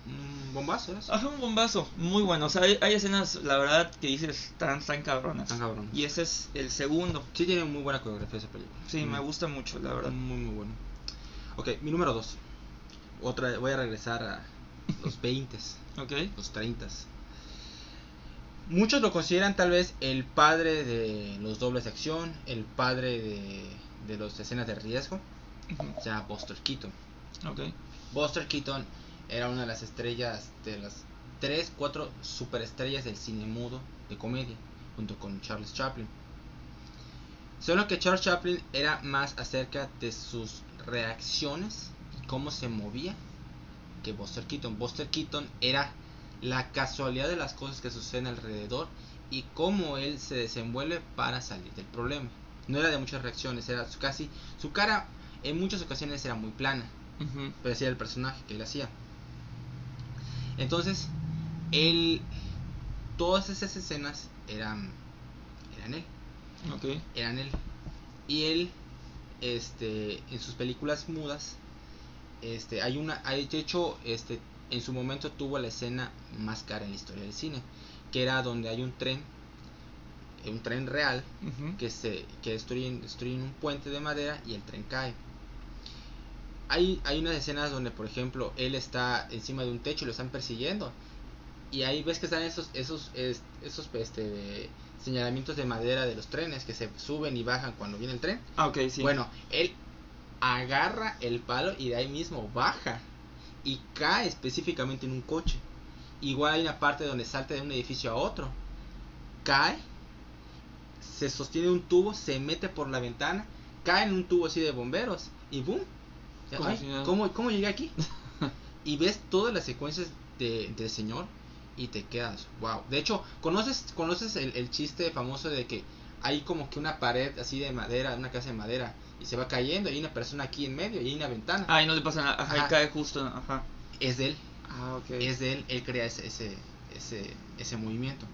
un bombazo, ¿no? Ajá, un bombazo, muy bueno. O sea, hay, hay escenas, la verdad, que dices, tan, tan cabronas. Tan cabronas. Y ese es el segundo. Sí tiene muy buena coreografía esa película. Sí, me Muy- gusta mucho, la verdad. Muy, muy bueno. Ok, mi número 2. Otra, voy a regresar a los 20, Ok. los 30. Muchos lo consideran tal vez el padre de los dobles de acción, el padre de, de las escenas de riesgo, o sea, Buster Keaton. Ok. Buster Keaton era una de las estrellas, de las 3, 4 superestrellas del cine mudo de comedia, junto con Charles Chaplin. Solo que Charles Chaplin era más acerca de sus reacciones y cómo se movía que Buster Keaton. Buster Keaton era la casualidad de las cosas que suceden alrededor y cómo él se desenvuelve para salir del problema. No era de muchas reacciones, era casi su cara en muchas ocasiones era muy plana Ujú. pero decía el personaje que él hacía. Entonces, él, todas esas escenas eran, eran él, Ok. eran él. Y él, este, en sus películas mudas, este, hay una, hay, de hecho, este, en su momento tuvo la escena más cara en la historia del cine, que era donde hay un tren, eh, un tren real, que se que destruyen, destruyen un puente de madera y el tren cae. Hay, hay unas escenas donde, por ejemplo, él está encima de un techo y lo están persiguiendo. Y ahí ves que están esos, esos, es- esos este, señalamientos de madera de los trenes que se suben y bajan cuando viene el tren. Ah, ok, sí. Bueno, él agarra el palo y de ahí mismo baja y cae específicamente en un coche. Igual hay una parte donde salta de un edificio a otro. Cae, se sostiene un tubo, se mete por la ventana, cae en un tubo así de bomberos y boom. ¿Cómo, cómo llegué aquí? y ves todas las secuencias de, del señor y te quedas, wow. De hecho, ¿conoces, conoces el, el chiste famoso de que hay como que una pared así de madera, una casa de madera, y se va cayendo y hay una persona aquí en medio y hay una ventana? Ah, y no le pasa nada. Ajá, y cae justo. Ajá. Es de él, Ah, ok. es de él, él crea ese, ese, ese, ese movimiento,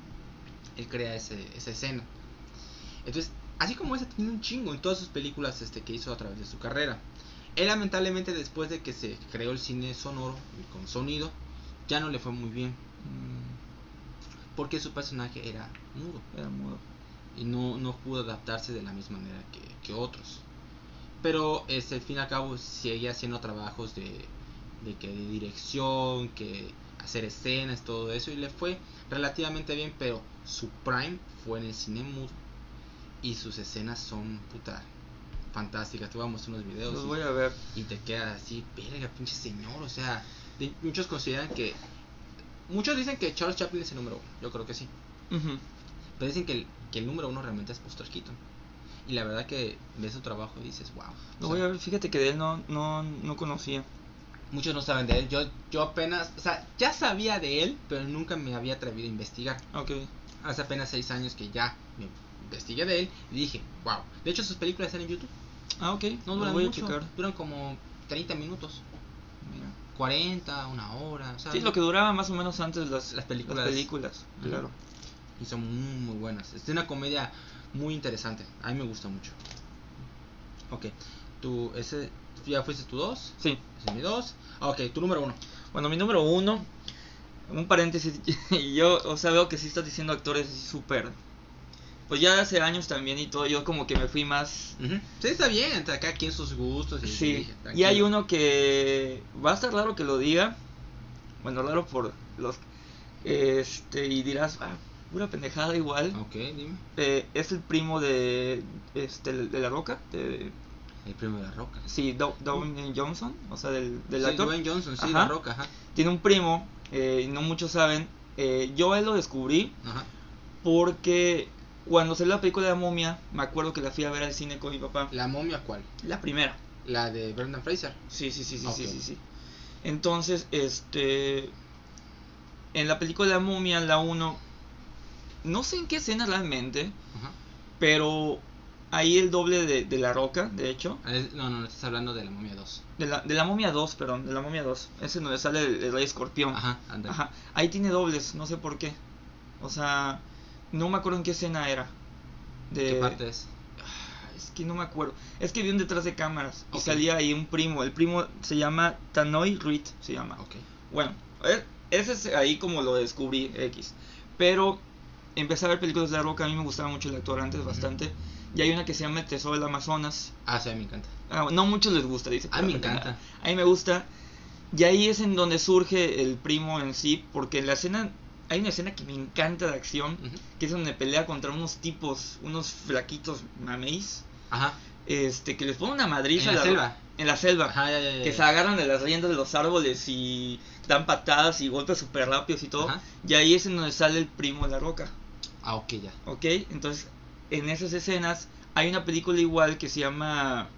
él crea ese, esa escena. Entonces, así como ese tiene un chingo en todas sus películas este, que hizo a través de su carrera. Él lamentablemente después de que se creó el cine sonoro y con sonido, ya no le fue muy bien Mm, porque su personaje era mudo era mudo. y no, no pudo adaptarse de la misma manera que, que otros. Pero este, al fin y al cabo seguía haciendo trabajos de, de, que, de dirección, que hacer escenas, todo eso y le fue relativamente bien, pero su prime fue en el cine mudo y sus escenas son puta fantásticas. Te voy a mostrar unos videos Los y- voy a ver. y te quedas así, verga, pinche señor, o sea, de- muchos consideran que, muchos dicen que Charles Chaplin es el número uno, yo creo que sí, pero dicen que el, que el número uno realmente es Buster Keaton, y la verdad que ves su trabajo y dices, wow, Lo voy a ver. Fíjate que de él no, no, no conocía. muchos no saben de él, yo, yo apenas, o sea, ya sabía de él, pero nunca me había atrevido a investigar, Ok. hace apenas seis años que ya me investigué de él y dije, wow, de hecho sus películas están en YouTube, Ah, ok. no duran voy a mucho, checar. duran como 30 minutos, Mira. 40, una hora, o sea, Sí, lo que duraba más o menos antes las, Las películas. películas, Ujú. claro. y son muy, muy buenas. Es una comedia muy interesante. A mí me gusta mucho. Ok, tú, ese, ya fuiste tu 2. Sí. Ese es mi 2. Ok, tu número 1. Bueno, mi número uno, un paréntesis, y yo, o sea, veo que sí estás diciendo actores súper. Pues ya hace años también y todo, yo como que me fui más. Sí, está bien. Acá, quien sus gustos. Y, Sí, y- hay uno que va a estar raro que lo diga. Bueno, raro por los. Este, y dirás, ah, pura pendejada igual. Ok, dime. Eh, es el primo de. Este, de la roca. De, El primo de la roca. sí, Do- Dwayne Johnson, o sea, del, del sí, actor. Dwayne Johnson, sí, Ajá. la roca, ajá. Tiene un primo, eh, no muchos saben. eh, yo él lo descubrí Ajá. porque cuando salió la película de la momia, me acuerdo que la fui a ver al cine con mi papá. ¿La momia cuál? La primera. La de Brendan Fraser. Sí, sí, sí, sí, sí, sí, sí. Entonces, este. En la película de la momia, la 1. No sé en qué escena realmente, Ajá. pero ahí el doble de, de la roca, de hecho. Ah, No, no, no estás hablando de la momia 2. De la, de la momia 2, perdón, de la momia 2. Ese donde sale el, el rey escorpión. Ajá, anda. Ajá. Ahí tiene dobles, no sé por qué. O sea, no me acuerdo en qué escena era. De... ¿Qué parte es? Ah, Es que no me acuerdo. Es que vi un detrás de cámaras y salía ahí un primo. El primo se llama Tanoi Reed, se llama. Ok. Bueno, ese es ahí como lo descubrí X. Pero empecé a ver películas de La Roca, a mí me gustaba mucho el actor antes bastante. Y hay una que se llama El Tesoro del Amazonas. Ah, sí, a mí me encanta. Ah, no muchos les gusta, dice. A mí me encanta. A mí me gusta. Y ahí es en donde surge el primo en sí, porque en la escena hay una escena que me encanta de acción, que es donde pelea contra unos tipos, unos flaquitos mameis, Ajá. este, que les pone una madriza En la a selva. En la selva. Ajá, ya, ya, ya, Que se agarran de las riendas de los árboles y dan patadas y golpes súper rápidos y todo. Ajá. Y ahí es en donde sale el primo de la roca. Ah, ok, ya. ¿Ok? Entonces, en esas escenas hay una película igual que se llama...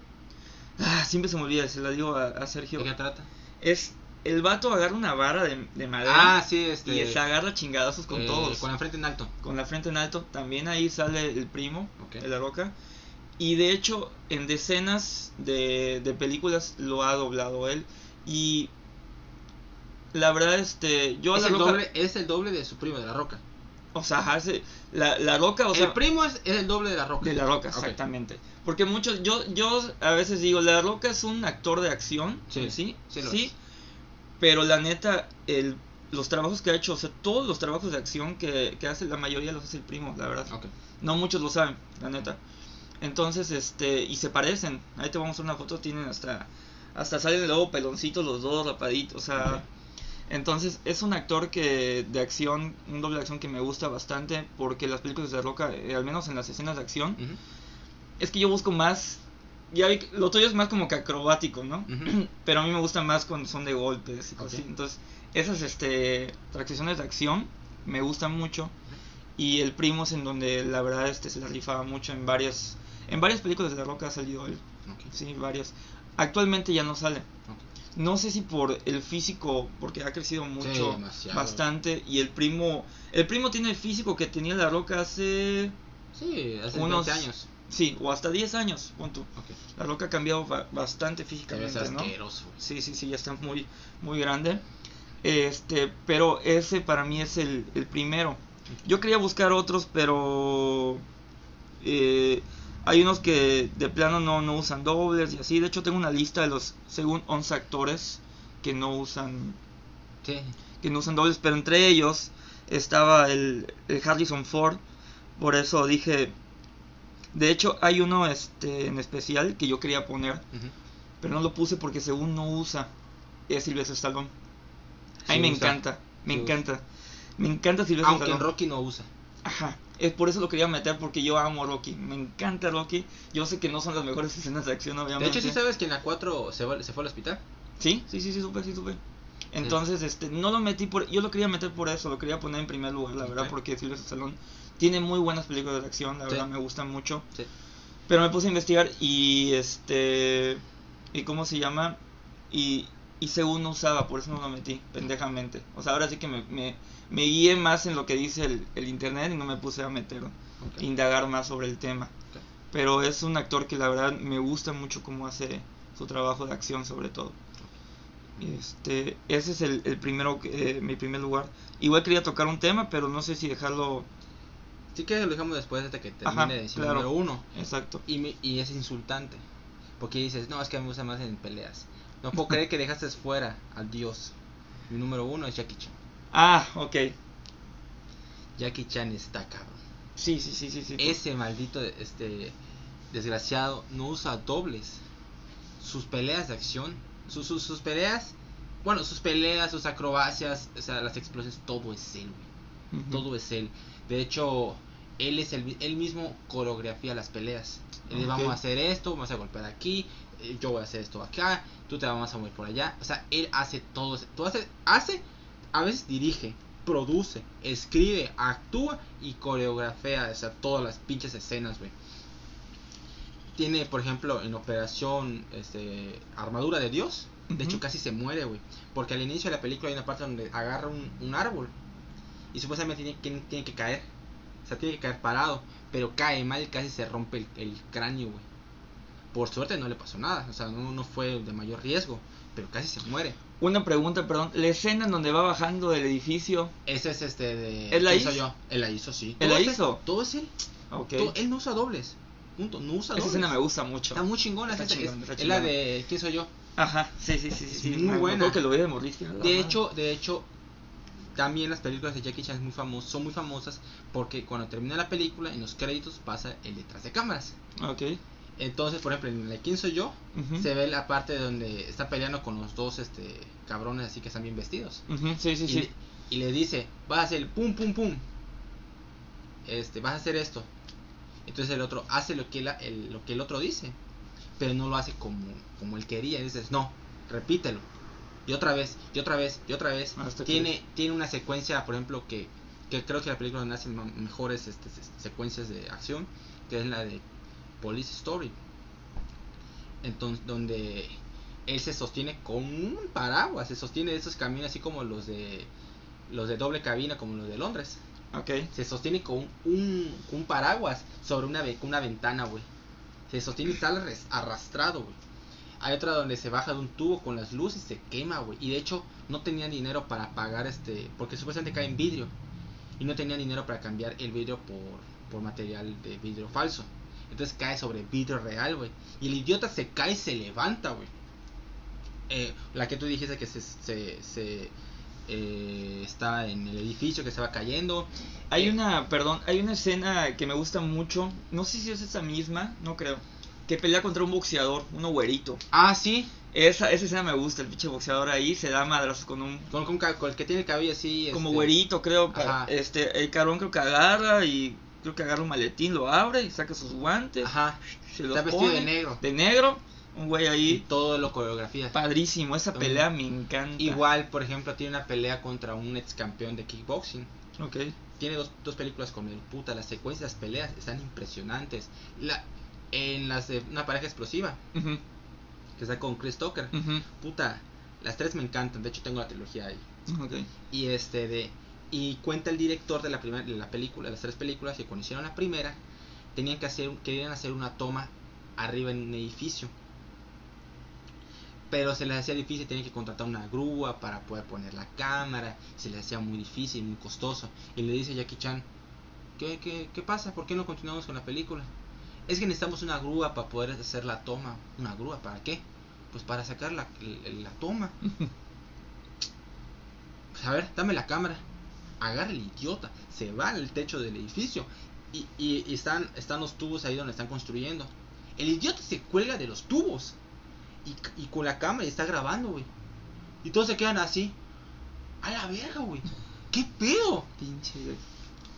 Ah, siempre se me olvida, se la digo a, a Sergio. ¿De qué trata? Es el vato agarra una vara de, de madera Ah, sí, este. y se agarra chingadazos con eh, todos. Con la frente en alto. Con la frente en alto. También ahí sale el primo de la roca. Y de hecho, en decenas de, de películas lo ha doblado él. Y la verdad, este, yo Es la el, roca, doble, es el doble de su primo de la roca. o sea, hace, la, la roca, o sea, el primo es, es el doble de la roca. de la roca, exactamente. Porque muchos, yo, yo a veces digo, la roca es un actor de acción, Sí, sí, sí lo sí. Pero la neta, el, los trabajos que ha hecho, o sea, todos los trabajos de acción que, que hace, la mayoría los hace el primo, la verdad. Ok. No muchos lo saben, la neta. Entonces, este, y se parecen. Ahí te vamos a mostrar una foto, tienen hasta, hasta salen luego peloncitos los dos, rapaditos, o sea. Entonces, es un actor que de acción, un doble de acción que me gusta bastante, porque las películas de Roca, eh, al menos en las escenas de acción, es que yo busco más, ya vi lo tuyo es más como que acrobático, ¿no? Pero a mí me gusta más cuando son de golpes y cosas así. Entonces, esas este, transiciones de acción me gustan mucho. Y el primo es en donde la verdad este se la rifaba mucho en varias en varias películas de La Roca ha salido él. Ok. Sí, varias. Actualmente ya no sale. No sé si por el físico, porque ha crecido mucho, demasiado. bastante. Y el primo, el primo tiene el físico que tenía La Roca hace, Sí, hace Unos- 20 años. Sí, o hasta 10 años, pon tú. Ok. La Roca ha cambiado ba- bastante físicamente, ¿no? asqueroso. güey. Sí, sí, sí, ya está muy, muy grande. Este, pero ese para mí es el, el primero. Yo quería buscar otros, pero eh, hay unos que de plano no, no usan dobles y así. De hecho, tengo una lista de los, según 11 actores que no usan Sí. que no usan dobles, pero entre ellos estaba el, el Harrison Ford. Por eso dije, de hecho, hay uno este en especial que yo quería poner, pero no lo puse porque según no usa es Sylvester Stallone. A mí Sí me usa. encanta, me Sí usa. encanta. Me encanta Sylvester Aunque Stallone. Rocky no usa. Ajá. Es por eso lo quería meter porque yo amo a Rocky. Me encanta Rocky. Yo sé que no son las mejores escenas de acción, De obviamente. hecho, ¿sí sabes que en la 4 se, va- se fue al hospital? Sí, sí, sí, sí, supe, sí, supe. Entonces, este, no lo metí por, yo lo quería meter por eso, lo quería poner en primer lugar, la verdad, porque Sylvester Stallone tiene muy buenas películas de acción, la Sí. verdad me gustan mucho. Sí. Pero me puse a investigar y este, y cómo se llama, y, y según no usaba, por eso no lo metí, pendejamente. O sea, ahora sí que me, me, me guié más en lo que dice el, el internet y no me puse a meter, Ok. indagar más sobre el tema. Pero es un actor que la verdad me gusta mucho cómo hace su trabajo de acción sobre todo. Este, ese es el, el primero, eh, mi primer lugar. Igual quería tocar un tema, pero no sé si dejarlo Sí que lo dejamos después hasta que termine Ajá, de decir claro. número uno. exacto. Y, me- y es insultante. Porque dices, no, es que me gusta más en peleas. No puedo creer que dejaste fuera al dios. Mi número uno es Jackie Chan. Ah, ok. Jackie Chan está cabrón. Sí, sí, sí, sí, sí. Ese maldito este desgraciado no usa dobles. Sus peleas de acción, sus, sus, sus peleas, bueno, sus peleas, sus acrobacias, o sea, las explosiones, todo es él, güey. Todo es él. De hecho, él es el él mismo coreografía las peleas. Él. Vamos a hacer esto, vamos a golpear aquí, eh, yo voy a hacer esto acá, tú te vas a mover por allá. O sea, él hace todo. Tú hace, hace, a veces dirige, produce, escribe, actúa y coreografía, o sea, todas las pinches escenas, güey. Tiene, por ejemplo, en Operación este, Armadura de Dios. De hecho, casi se muere, güey. Porque al inicio de la película hay una parte donde agarra un, un árbol. Y supuestamente tiene, que- tiene que caer. O sea, tiene que caer parado. Pero cae mal y casi se rompe el, el cráneo, güey. Por suerte no le pasó nada. O sea, no, no fue de mayor riesgo. Pero casi se muere. Una pregunta, perdón. La escena en donde va bajando del edificio. Ese es este de. ¿Él la ¿quién hizo? yo? Él la hizo, sí. ¿Él la es hizo? Todo es él. Ok. Todo- él no usa dobles. Punto. No usa Esa dobles. escena me gusta mucho. Está muy chingona. Está esa- es, está es la de. ¿Quién soy yo? Ajá, sí, sí, sí, sí. sí. Muy buena. que lo dije, "A la De madre". hecho, de hecho, también las películas de Jackie Chan es muy famos- son muy famosas porque cuando termina la película, en los créditos pasa el detrás de cámaras. Ok. Entonces, por ejemplo, en la quién soy yo, se ve la parte donde está peleando con los dos este cabrones así que están bien vestidos. Sí, sí, y, sí. Le, y le dice, vas a hacer el pum pum pum. Este, vas a hacer esto. Entonces el otro hace lo que, la- el, lo que el otro dice, pero no lo hace como, como él quería. Y dices, no, repítelo. Y otra vez, y otra vez, y otra vez. Hasta que- Tiene, tiene una secuencia, por ejemplo, que, que creo que la película donde hacen mejores este, se- secuencias de acción, que es la de Police Story. Entonces, donde él se sostiene con un paraguas, se sostiene de esos camiones así como los de los de doble cabina, como los de Londres. Se sostiene con un, un paraguas sobre una, una ventana, güey. Se sostiene y está arras- arrastrado, güey. Hay otra donde se baja de un tubo con las luces y se quema, güey. Y de hecho no tenía dinero para pagar este, porque supuestamente cae en vidrio. Y no tenía dinero para cambiar el vidrio por, por material de vidrio falso. Entonces cae sobre vidrio real, güey. Y el idiota se cae y se levanta, güey. Eh, la que tú dijiste que se, se, se, eh, está en el edificio que se va cayendo. Hay una, perdón, hay una escena que me gusta mucho. No sé si es esa misma, no creo. Que pelea contra un boxeador, uno güerito. Ah, sí. Esa, esa escena me gusta, el pinche boxeador ahí se da madrazos con un Con, con, con el que tiene el cabello así. como este, güerito, creo. Ajá. Este, el cabrón creo que agarra y creo que agarra un maletín, lo abre y saca sus guantes. Ajá. se los Está vestido de negro. De negro, un güey Y ahí. todo lo coreografía. Padrísimo, esa pelea me encanta. Igual, por ejemplo, tiene una pelea contra un ex campeón de kickboxing. Ok. Tiene dos, dos películas con el puta. Las secuencias, las peleas están impresionantes. La, en las de una pareja explosiva, que está con Chris Tucker. Puta, las tres me encantan. De hecho, tengo la trilogía ahí. Y este de y cuenta el director de la primera de la película, de las tres películas que cuando hicieron la primera tenían que hacer querían hacer una toma arriba en un edificio. Pero se les hacía difícil, tenían que contratar una grúa para poder poner la cámara, se les hacía muy difícil, muy costoso. Y le dice Jackie Chan, ¿qué, qué, qué pasa? ¿Por qué no continuamos con la película? Es que necesitamos una grúa para poder hacer la toma. ¿Una grúa para qué? Pues para sacar la, la- la toma. Pues a ver, dame la cámara. Agarra el idiota. Se va al techo del edificio. Y, y- y están, están los tubos ahí donde están construyendo. El idiota se cuelga de los tubos. Y, y con la cámara y está grabando, güey. Y todos se quedan así. A la verga, güey. ¿Qué pedo? Pinche.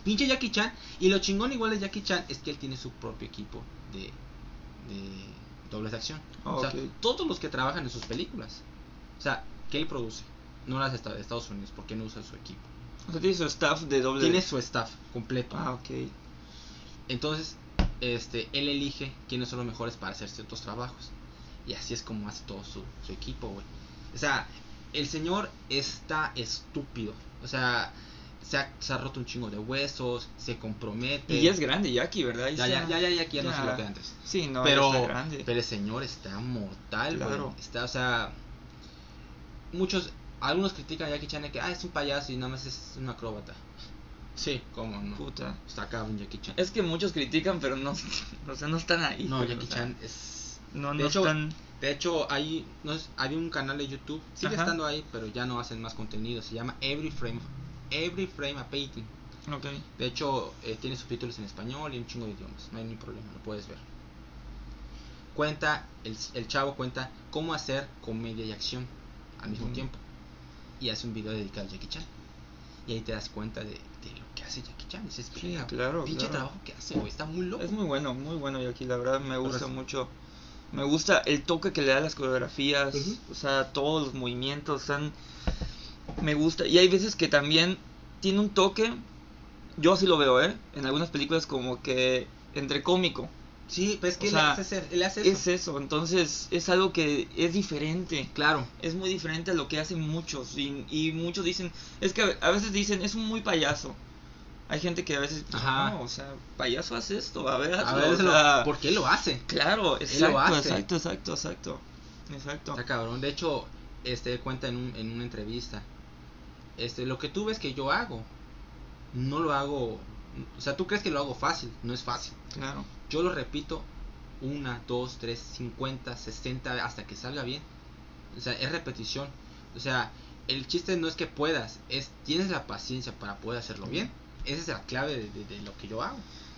Pinche Jackie Chan. Y lo chingón igual de Jackie Chan es que él tiene su propio equipo de, de dobles de acción. O sea, todos los que trabajan en sus películas. O sea, que él produce. No las de Estados Unidos, porque no usa su equipo. O sea, tiene su staff de doble. Tiene su staff completo. Ah, ok. Entonces, este, él elige quiénes son los mejores para hacer ciertos trabajos. Y así es como hace todo su, su equipo, güey. O sea, el señor está estúpido. O sea, se ha, se ha roto un chingo de huesos, se compromete. Y es grande, Jackie, ¿verdad? ya, ya, ya, ya, ya, no sé lo que antes. Sí, no, pero, ya está grande. pero el señor está mortal, güey. Claro. Está, o sea, muchos, algunos critican a Jackie Chan de que, ah, es un payaso y nada más es un acróbata. Sí, cómo no. Puta. Está cabrón Jackie Chan. Es que muchos critican, pero no, o sea, no están ahí. no, Jackie Chan es... No, de no hecho, están. De hecho, hay, no es- había un canal de YouTube, sigue Ajá. estando ahí, pero ya no hacen más contenido. Se llama Every Frame, Every Frame a Painting. Ok. De hecho, eh, tiene subtítulos en español y un chingo de idiomas. No hay ni problema, lo puedes ver. Cuenta, el, el chavo cuenta cómo hacer comedia y acción al mismo tiempo. Y hace un video dedicado a Jackie Chan. Y ahí te das cuenta de, de lo que hace Jackie Chan. Dices, Sí, "Verga, claro, pinche claro. trabajo que hace, güey. Está muy loco. Es muy bueno, muy bueno Jackie, la verdad me gusta mucho. Me gusta el toque que le da a las coreografías, Ujú. o sea, todos los movimientos están me gusta y hay veces que también tiene un toque yo así lo veo, ¿eh? En algunas películas como que entre cómico. Sí, pues es que él, sea, hace, él hace eso. Es eso, entonces es algo que es diferente. Claro. Es muy diferente a lo que hacen muchos y, y muchos dicen, es que a veces dicen, es un muy payaso. Hay gente que a veces, Ajá. no, o sea, payaso hace esto, a ver, A hazlo", ver, o lo- ¿por qué lo hace? Claro, Él exacto, lo hace. exacto, exacto, exacto, exacto. Está cabrón. De hecho, este cuenta en, un, en una entrevista. Este, lo que tú ves que yo hago, no lo hago. O sea, tú crees que lo hago fácil. No es fácil. Claro, Yo lo repito una, dos, tres, cincuenta, sesenta, hasta que salga bien. O sea, es repetición. O sea, el chiste no es que puedas, es tienes la paciencia para poder hacerlo bien. Esa es la clave de, de- de lo que yo hago.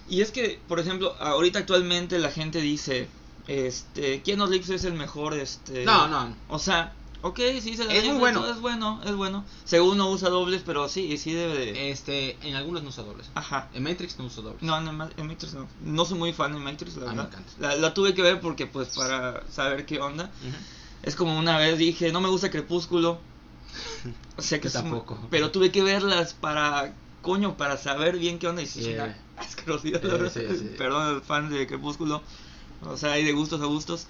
Y es que, por ejemplo, ahorita actualmente la gente dice, este, Keanu Reeves es el mejor, este... No, no. O sea, ok, sí, se la Es muy bueno. Es bueno, es bueno. Según no usa dobles, pero sí, sí debe de... Este, en algunos no uso dobles. Ajá. En Matrix no uso dobles. No, en en Matrix no. No soy muy fan de Matrix, la A mí me verdad. encanta. La, la tuve que ver porque, pues, para saber qué onda. Ujú. Es como una vez dije, no me gusta Crepúsculo. O sea que es tampoco. Pero tuve que verlas para, coño, para saber bien qué onda. Y es Yeah. una asquerosidad, la Yeah, verdad. sí, sí. Perdón, el fan de Crepúsculo. O sea, hay de gustos a gustos.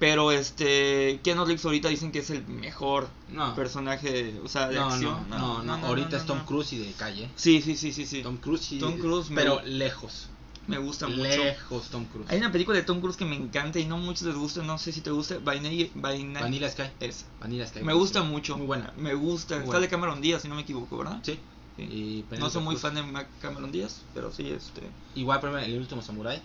Pero este, Keanu Reeves ahorita dicen que es el mejor No. personaje, o sea, de No, acción. no, no, no, ahorita es Tom. Cruise y de calle. Sí, sí, sí, sí, sí. Tom Cruise y Tom Cruise me- pero lejos. Me gusta mucho. Lejos Tom Cruise. Hay una película de Tom Cruise que me encanta y no muchos les gusta, no sé si te gusta, Vanilla, Vanilla, Vanilla Sky. Esa. Vanilla Sky. Me gusta mucho. Muy buena. Me gusta. Está de Cameron Díaz, si no me equivoco, ¿verdad? Sí. Sí. Y No soy muy Cruz. fan de Cameron Díaz, pero sí, este. Igual, el último Samurai.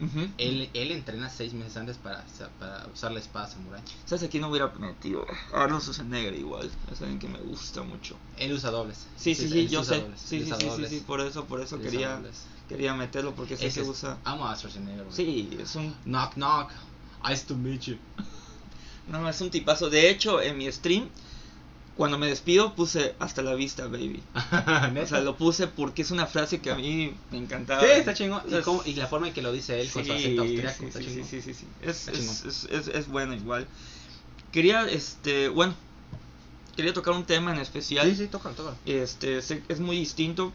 Ujú. Él, él entrena seis meses antes para, para usar la espada Samurai. ¿Sabes a quién no hubiera metido? Arnold Schwarzenegger igual. Es alguien que me gusta mucho. Él usa dobles. Sí, sí, sí, él yo sé. dobles, Sí, sí, sí, sí, sí, por eso, por eso Él quería, quería meterlo porque sé Ese que usa. Amo a Schwarzenegger. güey. Sí, es un, Knock, knock. Nice to meet you. no, es un tipazo. De hecho, en mi stream, cuando me despido, puse hasta la vista, baby. O sea, lo puse porque es una frase que a mí me encantaba. Sí, está chingón. O sea, y, y la forma en que lo dice él con su acento austriaco. sí, sí, sí, sí, sí, sí. Es, bueno igual. Quería, este, bueno, quería tocar un tema en especial. Sí, sí, tócalo, tócalo. Este, es muy distinto,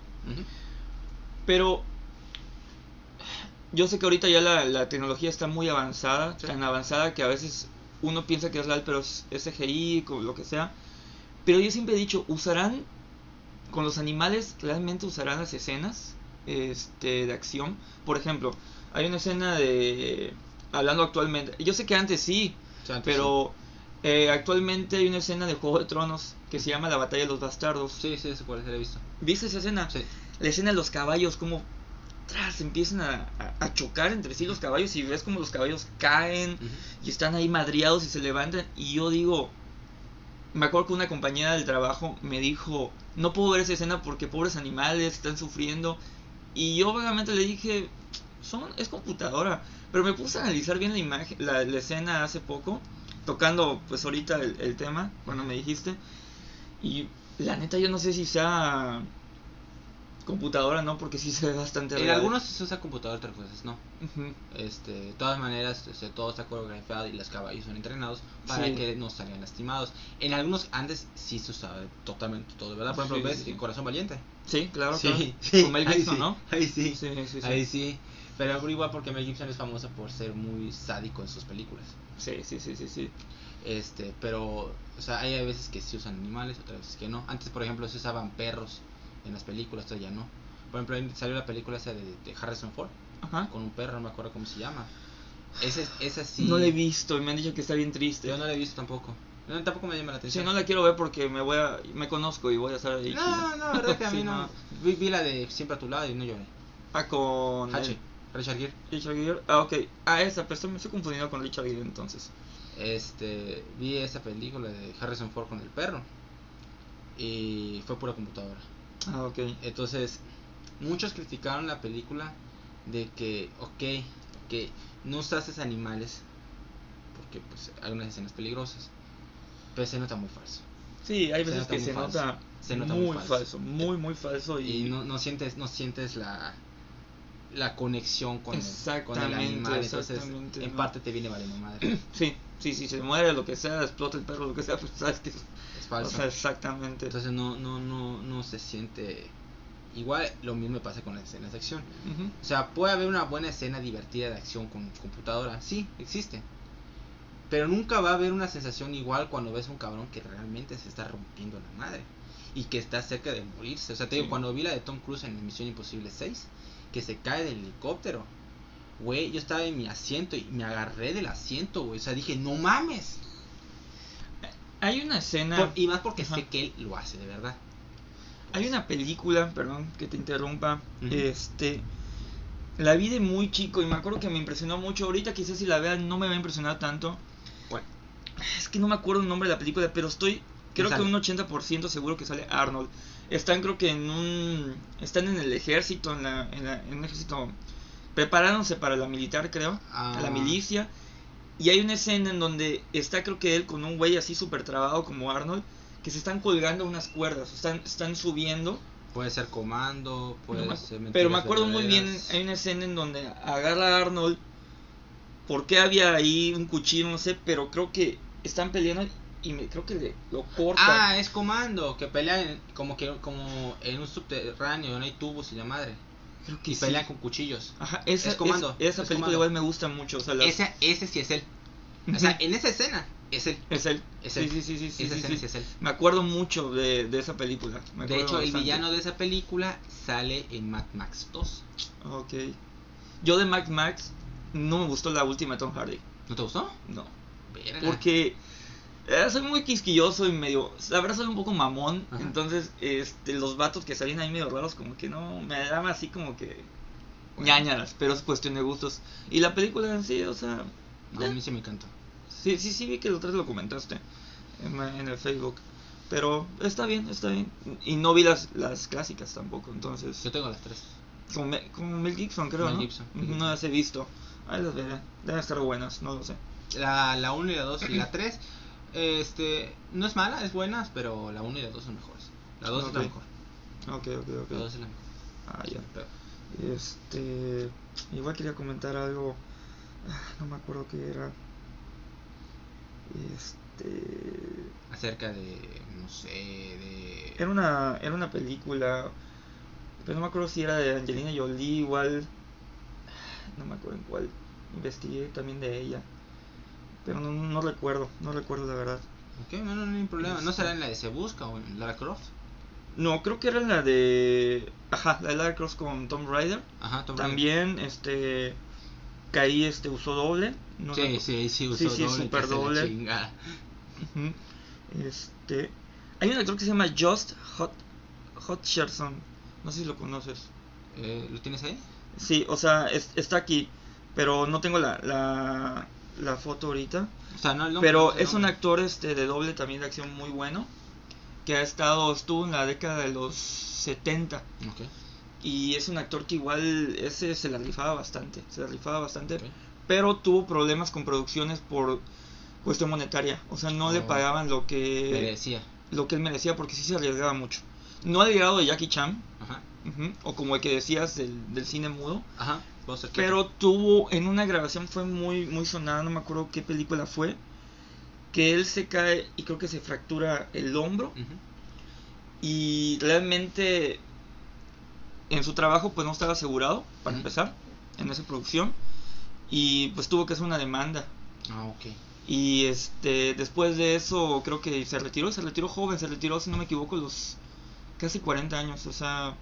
pero yo sé que ahorita ya la, la tecnología está muy avanzada, Sí. tan avanzada que a veces uno piensa que es real, pero es, CGI, lo que sea. Pero yo siempre he dicho, ¿usarán con los animales, realmente usarán las escenas este, de acción? Por ejemplo, hay una escena de... Hablando actualmente, yo sé que antes sí, O sea, antes pero eh, actualmente hay una escena de Juego de Tronos que se llama La Batalla de los Bastardos. Sí, sí, ese cuál es, la he visto. ¿Viste esa escena? Sí. La escena de los caballos, como tras empiezan a, a- a chocar entre sí los caballos y ves como los caballos caen y están ahí madriados y se levantan. Y yo digo, me acuerdo que una compañera del trabajo me dijo, no puedo ver esa escena porque pobres animales están sufriendo. Y yo vagamente le dije, son, es computadora. Pero me puse a analizar bien la imagen, la, escena hace poco, tocando pues ahorita el, el tema, cuando me dijiste. Y la neta yo no sé si sea computadora, ¿no? Porque sí se ve bastante En real. algunos se usa computador, otras veces no. Ujú. Este, de todas maneras, este, todo está coreografiado y los caballos son entrenados para Sí. que no salgan lastimados. En algunos antes sí se usaba totalmente todo, ¿verdad? Por ejemplo, Sí, ves sí. El Corazón Valiente. Sí, claro, sí, claro. sí, Con Mel ahí Gibson, sí, ¿no? Ahí sí, ahí sí. Pero igual porque Mel Gibson es famoso por ser muy sádico en sus películas. Sí, sí, sí, sí, sí. Este, pero, o sea, hay veces que sí usan animales, otras veces que no. Antes, por ejemplo, se usaban perros en las películas, ya no. Por ejemplo, salió la película esa de, de Harrison Ford Ajá. con un perro, no me acuerdo cómo se llama. Ese, esa sí. No la he visto y me han dicho que está bien triste. Yo no la he visto tampoco. No, tampoco me llama la Sí, atención. no la quiero ver porque me voy a, me conozco y voy a estar ahí. No, no, la verdad que a mí Sí, no. Vi, vi la de Siempre a tu lado y no lloré. Ah, con el- Richard Gere. Richard Gere. Ah, ok. Ah, esa, pero estoy- me estoy confundiendo con Richard Gere entonces. Este, vi esa película de Harrison Ford con el perro. Y fue pura computadora. Ah, ok. Entonces, muchos criticaron la película de que, ok, que no usases animales porque pues hay unas escenas peligrosas. Pero se nota muy falso. Sí, hay veces que se nota, Se nota muy, falso. falso. muy, muy falso. Y, Y no, no sientes, no sientes la la conexión con el, con el animal, entonces en no. parte te viene valiendo madre. Sí, sí, sí, se muere, lo que sea, explota el perro, lo que sea, pues sabes que O sea, exactamente. Entonces no, no, no, no se siente igual. Lo mismo pasa con las escenas de acción. O sea, puede haber una buena escena divertida de acción con computadora. Sí, existe. Pero nunca va a haber una sensación igual cuando ves a un cabrón que realmente se está rompiendo la madre. Y que está cerca de morirse. O sea, te digo, cuando vi la de Tom Cruise en Misión Imposible 6, que se cae del helicóptero. Güey, yo estaba en mi asiento y me agarré del asiento, güey. O sea, dije, no mames. Hay una escena, Por- y más porque Ajá. sé que él lo hace de verdad. hay una película, perdón que te interrumpa, este, la vi de muy chico y me acuerdo que me impresionó mucho. Ahorita quizás si la vean no me va a impresionar tanto. Bueno, Es que no me acuerdo el nombre de la película, pero estoy creo que un 80% seguro que sale Arnold. Están creo que en un están en el ejército, en la en, la- en un ejército preparándose para la militar, creo, a la Ah. milicia. Y hay una escena en donde está creo que él con un güey así súper trabado como Arnold, que se están colgando unas cuerdas, están están subiendo Puede ser comando, puede no ser pero me acuerdo muy bien, hay una escena en donde agarra a Arnold, porque había ahí un cuchillo, no sé, pero creo que están peleando y me, creo que le, lo corta. Ah, es comando, que pelean como que como en un subterráneo, no hay tubos y la madre. Creo que sí. pelean con cuchillos. Ajá, esa, es comando, es- esa es película comando. igual me gusta mucho, o sea, las- Ese, ese sí es él. O sea, en esa escena es él. es él. es él. sí, sí, sí, sí, esa sí, escena sí. sí es él. Me acuerdo mucho de, de esa película. me De hecho, el villano de esa película sale en Mad Max 2. Ok. Yo de Max Max no me gustó la última de Tom Hardy. ¿No te gustó? No. Verga. Porque eh, soy muy quisquilloso y medio. La verdad soy un poco mamón. Ajá. Entonces, este, los vatos que salían ahí medio raros, como que no. Me daban así como que. Bueno. ñañaras, pero es cuestión de gustos. Y la película en sí, o sea. No, a mí sí me encantó. Sí, sí, sí, vi que otro día lo comentaste en, en el Facebook. Pero está bien, está bien. Y no vi las, las clásicas tampoco, entonces. Yo tengo las tres. Me- como Mel Gibson, creo, Mel ¿no? Gibson, No las he visto. Ahí las veré. Deben estar buenas, no lo sé. La, la 1 y la 2 y la 3. Este, no es mala, es buena, pero la 1 y la 2 son mejores. La 2 es la mejor. Ok, ok, ok. La 2 es la mejor. Ah, ya. Pero- Este. Igual quería comentar algo. No me acuerdo qué era. Este. acerca de, no sé, de... Era una, era una película. Pero no me acuerdo si era de Angelina Jolie, igual. No me acuerdo en cuál. Investigué también de ella. Pero no, no recuerdo, no recuerdo la verdad. Ok, no, no, no hay problema. ¿No será en la de Se Busca o en Lara Croft? No, creo que era la de. Ajá, la de Lara Croft con Tom Rider. Ajá, Tomb Raider. También, este. Caí, este, usó doble. No sí, sí, sí, usó Sí, sí, doble, super que se la doble. chingada. Ujú. Este. Hay un actor que se llama Just Hot, Hutcherson. No sé si lo conoces. Eh, ¿Lo tienes ahí? Sí, o sea, es- está aquí. Pero no tengo la, la, la foto ahorita. O sea, no el nombre. Pero es un actor este de doble también de acción muy bueno. Que ha estado, estuvo en la década de los 70. Ok, Y es un actor que igual ese se la rifaba bastante. Se la rifaba bastante. Pero tuvo problemas con producciones por cuestión monetaria. O sea, no le Oh. pagaban lo que, Merecía. lo que él merecía porque sí se arriesgaba mucho. No al grado de Jackie Chan. Ajá, o como el que decías del, del cine mudo. ajá. Pero tuvo en una grabación fue muy muy sonada, no me acuerdo qué película fue, que él se cae y creo que se fractura el hombro. Y realmente en su trabajo pues no estaba asegurado para empezar en esa producción. Y pues tuvo que hacer una demanda. Ah, ok. y este después de eso creo que se retiró, se retiró joven, se retiró si no me equivoco los casi 40 años, o sea,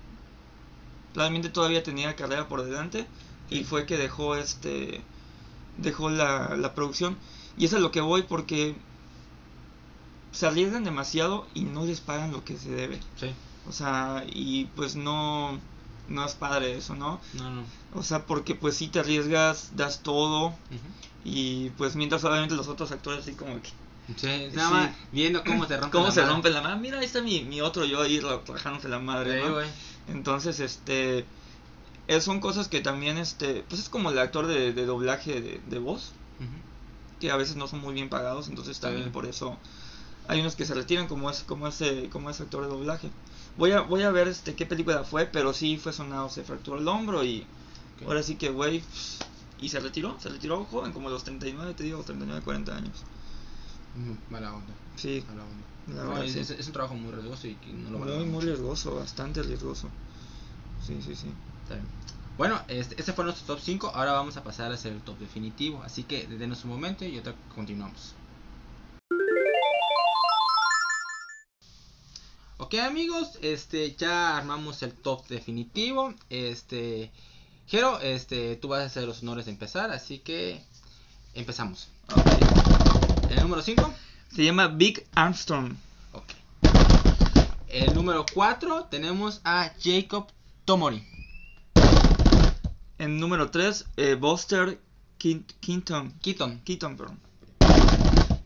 realmente todavía tenía carrera por delante y fue que dejó este dejó la, la producción y eso es lo que voy porque se arriesgan demasiado y no les pagan lo que se debe. Sí. O sea, y pues no no es padre eso, ¿no? No, no. O sea, porque pues si te arriesgas, das todo y pues mientras obviamente los otros actores así como que Sí, nada Sí. más viendo cómo se rompe cómo la se madre. rompe la madre. Mira, ahí está mi, mi otro yo ahí trabajándose la madre, Sí, ¿no? Entonces, este eh, son cosas que también este pues es como el actor de, de doblaje de, de voz que a veces no son muy bien pagados, entonces también por eso hay unos que se retiran como es como ese como ese actor de doblaje. Voy a voy a ver este qué película fue, pero sí fue sonado, se fracturó el hombro y ahora sí que güey y se retiró, se retiró joven como los 39, te digo, 39, 40 años. Mala onda. Sí, Mala onda. La No, verdad, es, sí. es- es un trabajo muy riesgoso y que no lo muy muy riesgoso, bastante riesgoso. Sí, sí, sí. Está bien. Bueno, este, este fue nuestro top 5. Ahora vamos a pasar a hacer el top definitivo. Así que denos un momento y otra continuamos. Ok amigos, este ya armamos el top definitivo. Este Jero, este tú vas a hacer los honores de empezar, así que empezamos. El número 5. Se llama Big Armstrong. Ok. El número 4 tenemos a Jacob Tomori. En número 3, eh, Buster Keaton. Keaton. Keaton, perdón.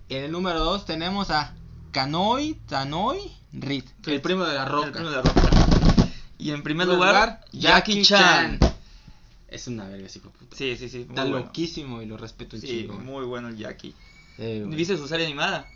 En el número 2 tenemos a Kanoi Tanoi Reed, el primo de la El roca. primo de la roca. Y en primer lugar, Jackie Chan. Es una verga de puta. Sí, sí, sí. Está bueno. loquísimo y lo respeto un Sí, chingo. muy bueno el Jackie. Sí, güey. ¿Viste su serie animada?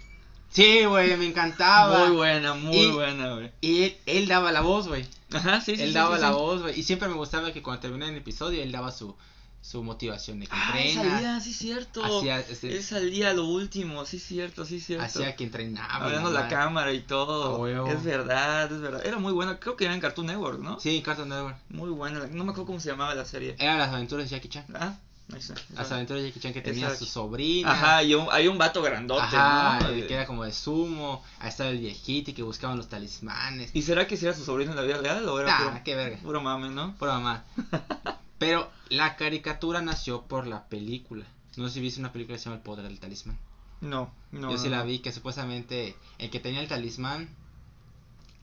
Sí, güey, me encantaba. Muy buena, muy Y- buena, güey. Y él, él daba la voz, güey. Ajá, sí, sí. él sí, daba sí, la sí. voz, güey. Y siempre me gustaba que cuando terminaba el episodio, él daba su, su motivación de que Ah, él entrena. salía, sí, cierto. Hacía, este, Él salía lo último, sí, cierto, sí, cierto. hacía que entrenaba. Hablando la cámara y todo. Huevo. Es verdad, es verdad. Era muy buena. Creo que era en Cartoon Network, ¿no? Sí, Cartoon Network. Muy buena. No me acuerdo cómo se llamaba la serie. Eran las aventuras de Jackie Chan. Ah, ahí está. Las aventuras de Jackie Chan que tenía su sobrina. Ajá, y un, hay un vato grandote, Ajá, que era como de sumo. Ahí estaba el viejito y que buscaban los talismanes. ¿Y será que si era su sobrino en la vida real o era Ah, puro, qué verga. puro mame, no? Por mamá. Pero la caricatura nació por la película. No sé si viste una película que se llama El Poder del Talismán. No, no. Yo sí no, la vi que supuestamente el que tenía el talismán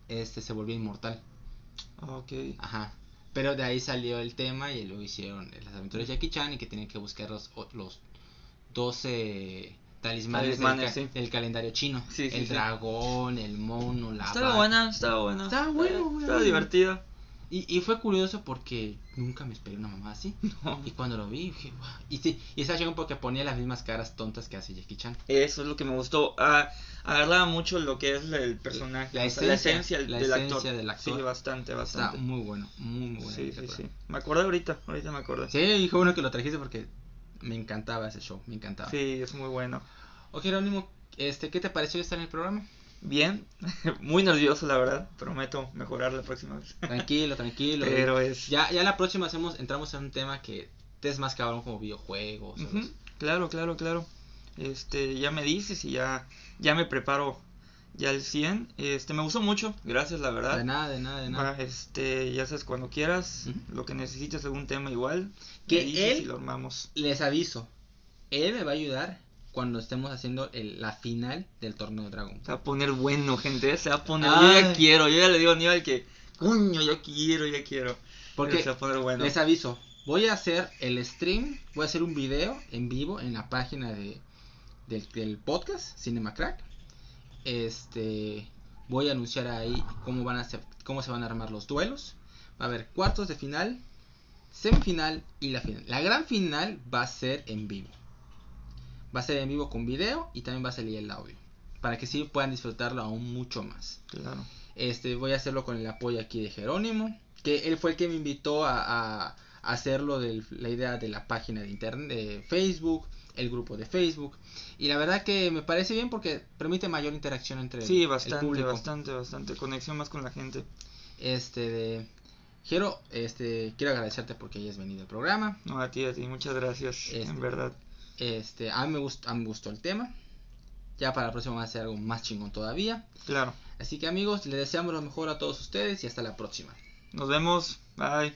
este se volvió inmortal. Ok. Ajá. Pero de ahí salió el tema y luego hicieron las aventuras de Jackie Chan y que tienen que buscar los, los 12 talismanes, del, Talismanes, ca- sí. del calendario chino. Sí, sí, el dragón, el mono, la Estaba vaca. buena, estaba buena. Estaba bueno, güey. Estaba divertida. Y, y fue curioso porque nunca me esperé una mamá así. No. Y cuando lo vi, dije, "Guau". Y, sí, y estaba porque ponía las mismas caras tontas que hace Jackie Chan. Eso es lo que me gustó. Ah, agarraba mucho lo que es el personaje. La o sea, esencia, del, la del esencia actor. del actor. Sí, bastante, Está bastante. muy bueno, muy, muy bueno. sí, sí, sí. Me acordé ahorita, ahorita me acordé. Sí, dijo uno que lo trajiste porque me encantaba ese show, me encantaba. Sí, es muy bueno. Ok, Jerónimo, este, ¿qué te pareció estar en el programa? Bien, muy nervioso la verdad. Prometo mejorar la próxima vez. Tranquilo, tranquilo. Pero es... Ya, ya la próxima hacemos, entramos en un tema que te es más cabrón como videojuegos. o Ujú, los- Claro, claro, claro. Este, ya me dices y ya, ya me preparo ya al 100. Este, me gustó mucho, gracias la verdad. De nada, de nada, de nada. Este, ya sabes, cuando quieras, lo que necesites, algún tema igual, Que él- y lo armamos. Les aviso, él me va a ayudar cuando estemos haciendo el- la final del torneo de Dragon. Se va a poner bueno, gente, se va a poner, Ay. yo ya quiero, yo ya le digo a Aníbal que, coño, yo quiero, ya quiero. Porque se va a poner bueno. les aviso, voy a hacer el stream, voy a hacer un video en vivo en la página de del, del podcast Cinema Crack. Este voy a anunciar ahí cómo van a ser, cómo se van a armar los duelos. Va a haber cuartos de final, semifinal y la final. La gran final va a ser en vivo. Va a ser en vivo con video y también va a salir el audio. Para que sí puedan disfrutarlo aún mucho más. Claro. Este, voy a hacerlo con el apoyo aquí de Jerónimo, que él fue el que me invitó a, a- a hacerlo de la idea de la página de internet, de Facebook, el grupo de Facebook. Y la verdad que me parece bien porque permite mayor interacción entre Sí, el bastante, público. bastante, bastante. Conexión más con la gente. Este, de Jero, este, quiero agradecerte porque hayas venido al programa. No, a ti, a ti, muchas gracias, Este. en verdad. Este, a mí me gustó, a mí me gustó el tema. Ya para la próxima va a ser algo más chingón todavía. Claro. Así que amigos, les deseamos lo mejor a todos ustedes y hasta la próxima. Nos vemos. Bye.